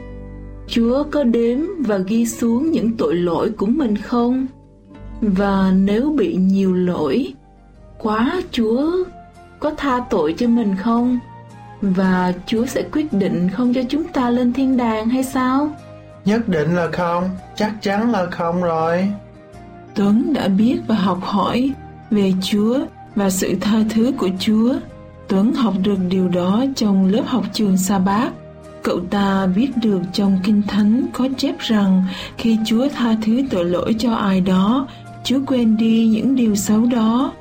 Chúa có đếm và ghi xuống những tội lỗi của mình không? Và nếu bị nhiều lỗi, quá Chúa có tha tội cho mình không? Và Chúa sẽ quyết định không cho chúng ta lên thiên đàng hay sao? Nhất định là không, chắc chắn là không rồi. Tuấn đã biết và học hỏi về Chúa và sự tha thứ của Chúa. Tuấn học được điều đó trong lớp học trường Sa Bát Cậu ta biết được trong Kinh Thánh có chép rằng khi Chúa tha thứ tội lỗi cho ai đó, Chúa quên đi những điều xấu đó.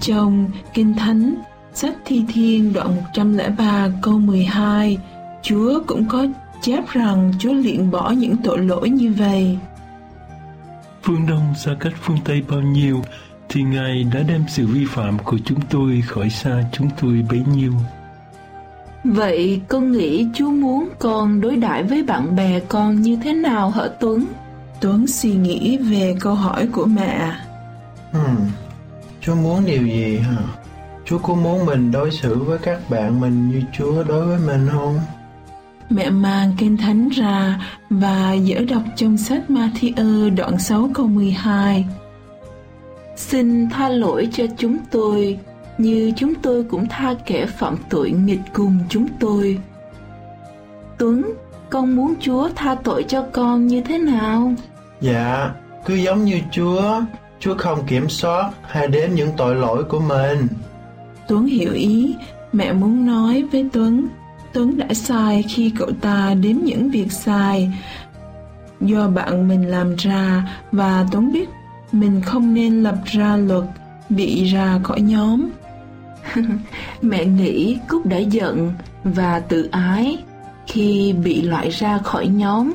Trong Kinh Thánh, sách Thi Thiên đoạn 103 câu 12, Chúa cũng có chép rằng Chúa luyện bỏ những tội lỗi như vậy. Phương Đông xa cách phương Tây bao nhiêu thì Ngài đã đem sự vi phạm của chúng tôi khỏi xa chúng tôi bấy nhiêu. Vậy con nghĩ Chúa muốn con đối đãi với bạn bè con như thế nào hả Tuấn? Tuấn suy nghĩ về câu hỏi của mẹ. Hmm. Chúa muốn điều gì hả? Chúa có muốn mình đối xử với các bạn mình như Chúa đối với mình không? Mẹ mang kinh thánh ra và dở đọc trong sách Matthew đoạn 6 câu 12. Xin tha lỗi cho chúng tôi như chúng tôi cũng tha kẻ phạm tội nghịch cùng chúng tôi. Tuấn, con muốn Chúa tha tội cho con như thế nào? Dạ, cứ giống như Chúa, Chúa không kiểm soát hay đếm những tội lỗi của mình. Tuấn hiểu ý, mẹ muốn nói với Tuấn, Tuấn đã sai khi cậu ta đếm những việc sai do bạn mình làm ra và Tuấn biết mình không nên lập ra luật bị ra khỏi nhóm. mẹ nghĩ Cúc đã giận và tự ái khi bị loại ra khỏi nhóm.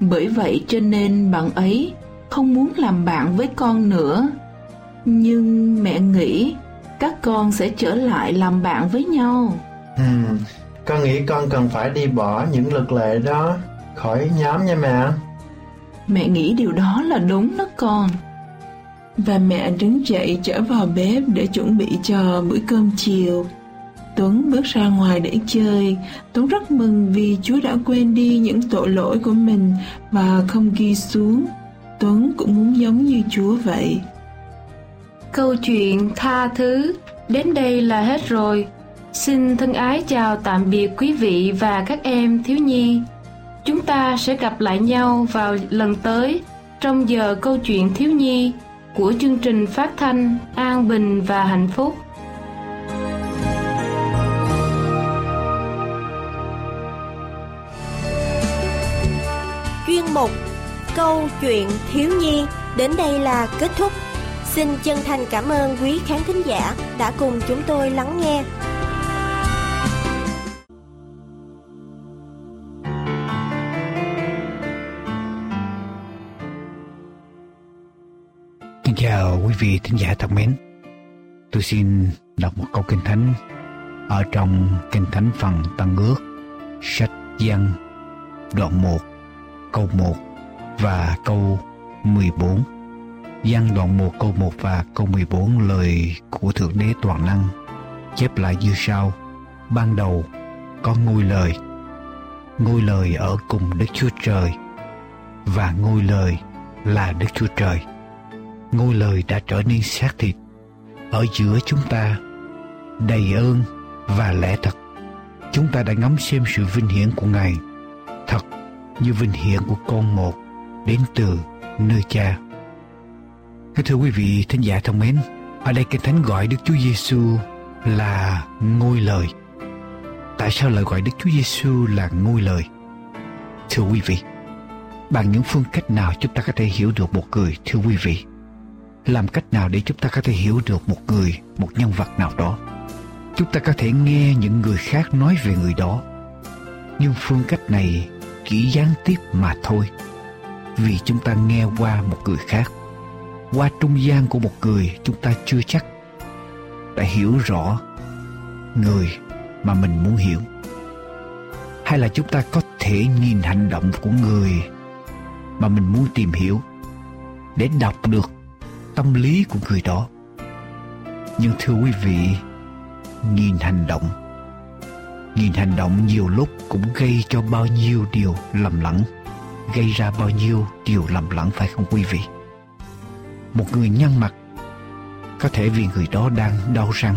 Bởi vậy cho nên bạn ấy không muốn làm bạn với con nữa. Nhưng mẹ nghĩ các con sẽ trở lại làm bạn với nhau. Ừ, con nghĩ con cần phải đi bỏ những luật lệ đó khỏi nhóm nha mẹ. Mẹ nghĩ điều đó là đúng đó con. Và mẹ đứng dậy trở vào bếp để chuẩn bị cho bữa cơm chiều. Tuấn bước ra ngoài để chơi. Tuấn rất mừng vì Chúa đã quên đi những tội lỗi của mình và không ghi xuống. Tuấn cũng muốn giống như Chúa vậy. Câu chuyện tha thứ đến đây là hết rồi. Xin thân ái chào tạm biệt quý vị và các em thiếu nhi. Chúng ta sẽ gặp lại nhau vào lần tới trong giờ câu chuyện thiếu nhi của chương trình phát thanh An Bình và Hạnh Phúc. Chuyên mục Câu chuyện thiếu nhi đến đây là kết thúc. Xin chân thành cảm ơn quý khán thính giả đã cùng chúng tôi lắng nghe. Xin chào quý vị thính giả thân mến. Tôi xin đọc một câu kinh thánh ở trong kinh thánh phần Tăng ước, sách Giăng, đoạn 1, câu 1 và câu 14. Giăng đoạn 1 câu 1 và câu 14 lời của Thượng Đế Toàn Năng chép lại như sau. Ban đầu có ngôi lời, ngôi lời ở cùng Đức Chúa Trời và ngôi lời là Đức Chúa Trời. Ngôi lời đã trở nên xác thịt ở giữa chúng ta đầy ơn và lẽ thật. Chúng ta đã ngắm xem sự vinh hiển của ngài thật như vinh hiển của con một đến từ nơi cha thưa quý vị, thính giả thân mến, ở đây kinh thánh gọi Đức Chúa Giêsu là ngôi lời. Tại sao lại gọi Đức Chúa Giêsu là ngôi lời? Thưa quý vị, bằng những phương cách nào chúng ta có thể hiểu được một người, thưa quý vị? Làm cách nào để chúng ta có thể hiểu được một người, một nhân vật nào đó? Chúng ta có thể nghe những người khác nói về người đó. Nhưng phương cách này chỉ gián tiếp mà thôi. Vì chúng ta nghe qua một người khác qua trung gian của một người chúng ta chưa chắc đã hiểu rõ người mà mình muốn hiểu. Hay là chúng ta có thể nhìn hành động của người mà mình muốn tìm hiểu để đọc được tâm lý của người đó. Nhưng thưa quý vị, nhìn hành động, nhìn hành động nhiều lúc cũng gây cho bao nhiêu điều lầm lẫn, gây ra bao nhiêu điều lầm lẫn, phải không quý vị? Một người nhăn mặt. Có thể vì người đó đang đau răng,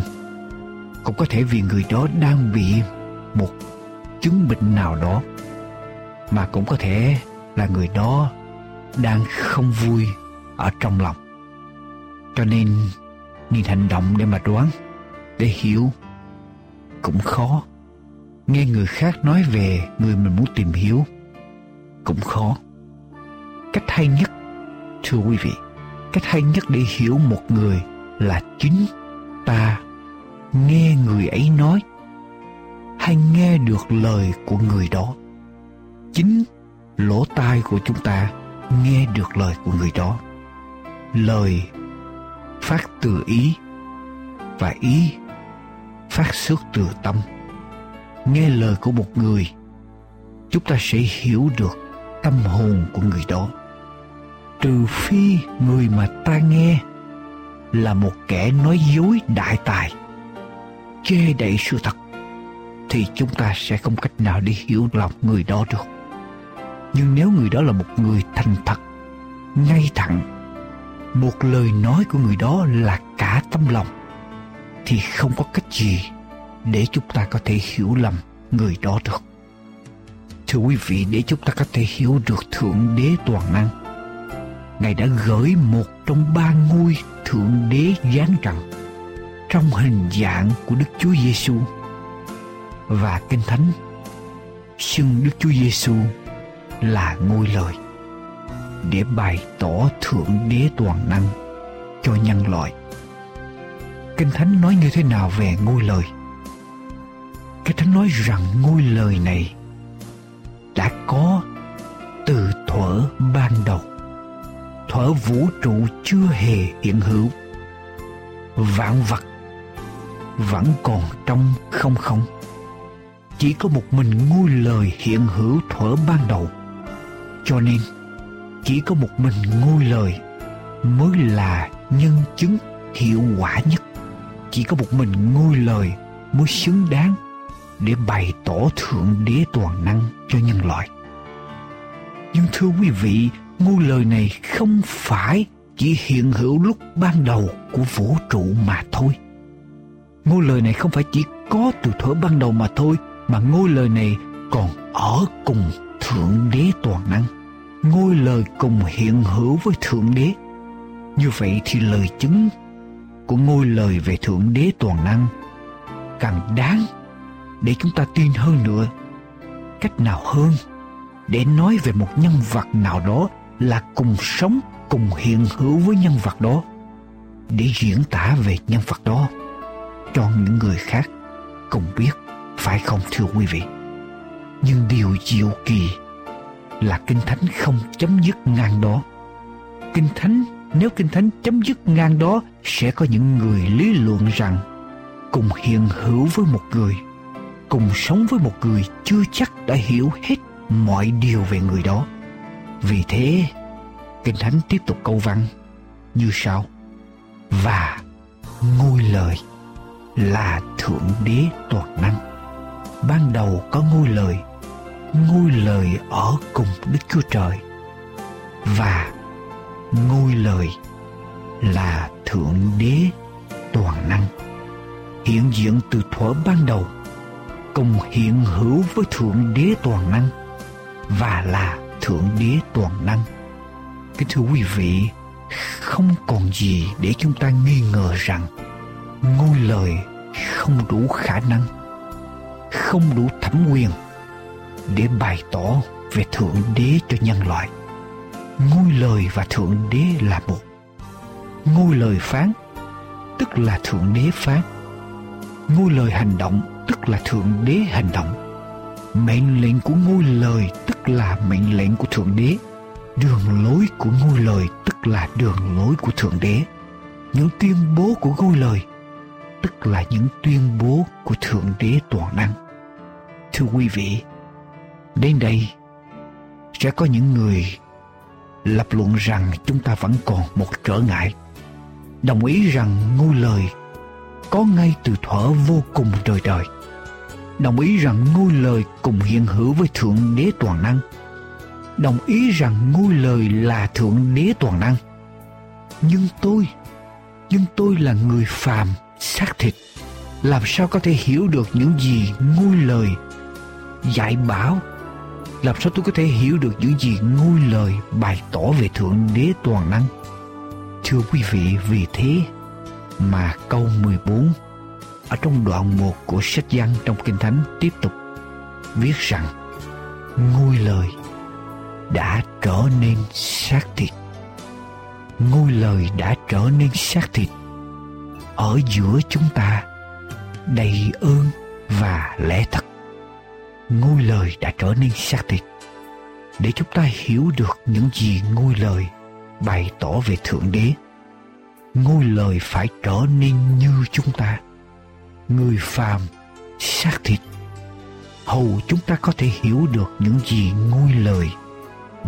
cũng có thể vì người đó đang bị một chứng bệnh nào đó, mà cũng có thể là người đó đang không vui ở trong lòng. Cho nên nhìn hành động để mà đoán, để hiểu cũng khó. Nghe người khác nói về người mình muốn tìm hiểu cũng khó. Cách hay nhất, thưa quý vị cách hay nhất để hiểu một người là chính ta nghe người ấy nói hay nghe được lời của người đó. Chính lỗ tai của chúng ta nghe được lời của người đó. Lời phát từ ý và ý phát xuất từ tâm. Nghe lời của một người, chúng ta sẽ hiểu được tâm hồn của người đó trừ phi người mà ta nghe là một kẻ nói dối đại tài che đậy sự thật, thì chúng ta sẽ không cách nào để hiểu lòng người đó được. Nhưng nếu người đó là một người thành thật, ngay thẳng, một lời nói của người đó là cả tâm lòng, thì không có cách gì để chúng ta có thể hiểu lầm người đó được. Thưa quý vị, để chúng ta có thể hiểu được thượng đế toàn năng ngài đã gửi một trong ba ngôi thượng đế giáng trần trong hình dạng của đức chúa giêsu và kinh thánh xưng đức chúa giêsu là ngôi lời để bày tỏ thượng đế toàn năng cho nhân loại. Kinh thánh nói như thế nào về ngôi lời? Kinh thánh nói rằng ngôi lời này đã có từ thuở ban đầu thuở vũ trụ chưa hề hiện hữu. Vạn vật vẫn còn trong không không. Chỉ có một mình ngôi lời hiện hữu thuở ban đầu. Cho nên, chỉ có một mình ngôi lời mới là nhân chứng hiệu quả nhất. Chỉ có một mình ngôi lời mới xứng đáng để bày tỏ thượng đế toàn năng cho nhân loại. Nhưng thưa quý vị ngôi lời này không phải chỉ hiện hữu lúc ban đầu của vũ trụ mà thôi. Ngôi lời này không phải chỉ có từ thuở ban đầu mà thôi, mà ngôi lời này còn ở cùng thượng đế toàn năng. Ngôi lời cùng hiện hữu với thượng đế. Như vậy thì lời chứng của ngôi lời về thượng đế toàn năng càng đáng để chúng ta tin hơn nữa. Cách nào hơn để nói về một nhân vật nào đó là cùng sống, cùng hiện hữu với nhân vật đó, để diễn tả về nhân vật đó cho những người khác cùng biết, phải không, thưa quý vị? Nhưng điều diệu kỳ là kinh thánh không chấm dứt ngang đó. Kinh thánh, nếu kinh thánh chấm dứt ngang đó, sẽ có những người lý luận rằng cùng hiện hữu với một người, cùng sống với một người chưa chắc đã hiểu hết mọi điều về người đó vì thế, kinh thánh tiếp tục câu văn như sau. Và ngôi lời là thượng đế toàn năng. Ban đầu có ngôi lời ngôi lời ở cùng đức chúa trời. Và ngôi lời là thượng đế toàn năng. Hiện diện từ thuở ban đầu, cùng hiện hữu với thượng đế toàn năng và là thượng đế toàn năng. Kính thưa quý vị, không còn gì để chúng ta nghi ngờ rằng ngôi lời không đủ khả năng, không đủ thẩm quyền để bày tỏ về thượng đế cho nhân loại. Ngôi lời và thượng đế là một. Ngôi lời phán, tức là thượng đế phán. Ngôi lời hành động, tức là thượng đế hành động mệnh lệnh của ngôi lời tức là mệnh lệnh của thượng đế. Đường lối của ngôi lời tức là đường lối của thượng đế. Những tuyên bố của ngôi lời tức là những tuyên bố của thượng đế toàn năng. Thưa quý vị, đến đây sẽ có những người lập luận rằng chúng ta vẫn còn một trở ngại. Đồng ý rằng ngôi lời có ngay từ thuở vô cùng đời đời đồng ý rằng ngôi lời cùng hiện hữu với thượng đế toàn năng. Đồng ý rằng ngôi lời là thượng đế toàn năng. Nhưng tôi nhưng tôi là người phàm, xác thịt. Làm sao có thể hiểu được những gì ngôi lời dạy bảo? Làm sao tôi có thể hiểu được những gì ngôi lời bày tỏ về thượng đế toàn năng? Thưa quý vị, vì thế mà câu 14 ở trong đoạn 1 của sách văn trong Kinh Thánh tiếp tục viết rằng, ngôi lời đã trở nên xác thịt. Ngôi lời đã trở nên xác thịt ở giữa chúng ta, đầy ơn và lẽ thật. ngôi lời đã trở nên xác thịt để chúng ta hiểu được những gì ngôi lời bày tỏ về thượng đế ngôi lời phải trở nên như chúng ta người phàm, xác thịt. Hầu chúng ta có thể hiểu được những gì ngôi lời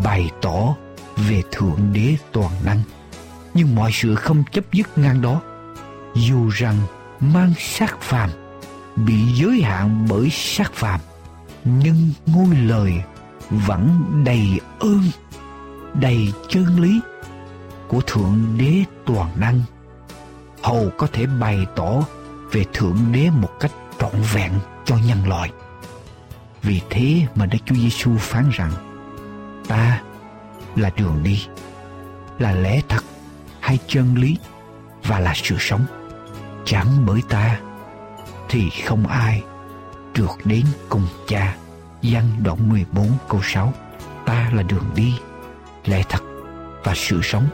bày tỏ về thượng đế toàn năng. Nhưng mọi sự không chấp dứt ngang đó. Dù rằng mang xác phàm, bị giới hạn bởi xác phàm, nhưng ngôi lời vẫn đầy ơn, đầy chân lý của thượng đế toàn năng. Hầu có thể bày tỏ về thượng đế một cách trọn vẹn cho nhân loại. Vì thế mà Đức Chúa Giêsu phán rằng ta là đường đi là lẽ thật hay chân lý và là sự sống. Chẳng bởi ta thì không ai được đến cùng cha. Văn đoạn 14 câu 6 Ta là đường đi, lẽ thật và sự sống.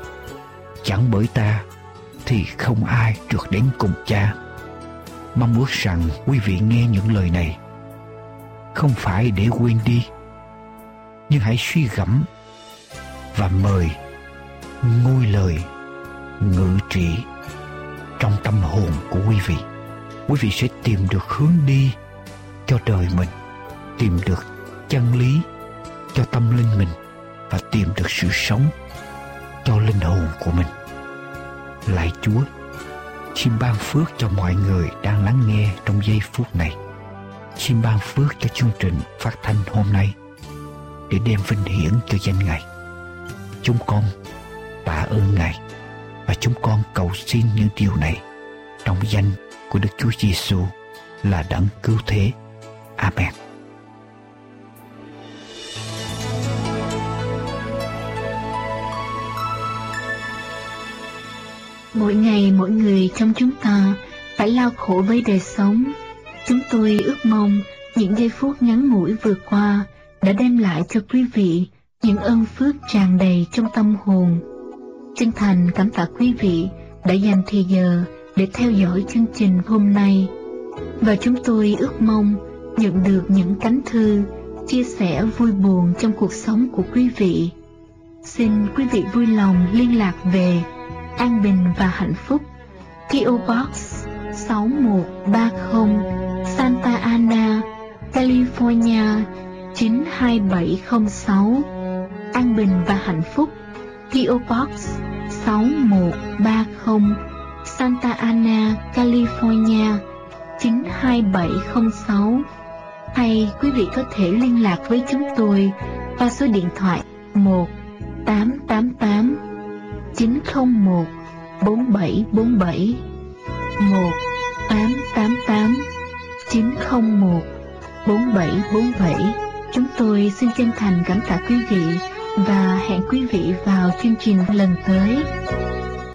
Chẳng bởi ta thì không ai được đến cùng cha. Mong ước rằng quý vị nghe những lời này. Không phải để quên đi, Nhưng hãy suy gẫm Và mời ngôi lời ngự trị trong tâm hồn của quý vị. Quý vị sẽ tìm được hướng đi cho đời mình, tìm được chân lý cho tâm linh mình và tìm được sự sống cho linh hồn của mình. Lạy chúa xin ban phước cho mọi người đang lắng nghe trong giây phút này xin ban phước cho chương trình phát thanh hôm nay để đem vinh hiển cho danh ngài chúng con tạ ơn ngài và chúng con cầu xin những điều này trong danh của Đức Chúa Giêsu là đấng cứu thế. Amen. Ngày mỗi người trong chúng ta phải lao khổ với đời sống. Chúng tôi ước mong những giây phút ngắn ngủi vừa qua đã đem lại cho quý vị những ơn phước tràn đầy trong tâm hồn. Chân thành cảm tạ quý vị đã dành thời giờ để theo dõi chương trình hôm nay. Và chúng tôi ước mong nhận được những cánh thư, chia sẻ vui buồn trong cuộc sống của quý vị. Xin quý vị vui lòng liên lạc về An Bình và Hạnh Phúc, PO Box 6130, Santa Ana, California 92706. An Bình và Hạnh Phúc, PO Box 6130, Santa Ana, California 92706 hay quý vị có thể liên lạc với chúng tôi qua số điện thoại 1 888 901 4747 1 888 901 4747 Chúng tôi xin chân thành cảm tạ quý vị và hẹn quý vị vào chương trình lần tới.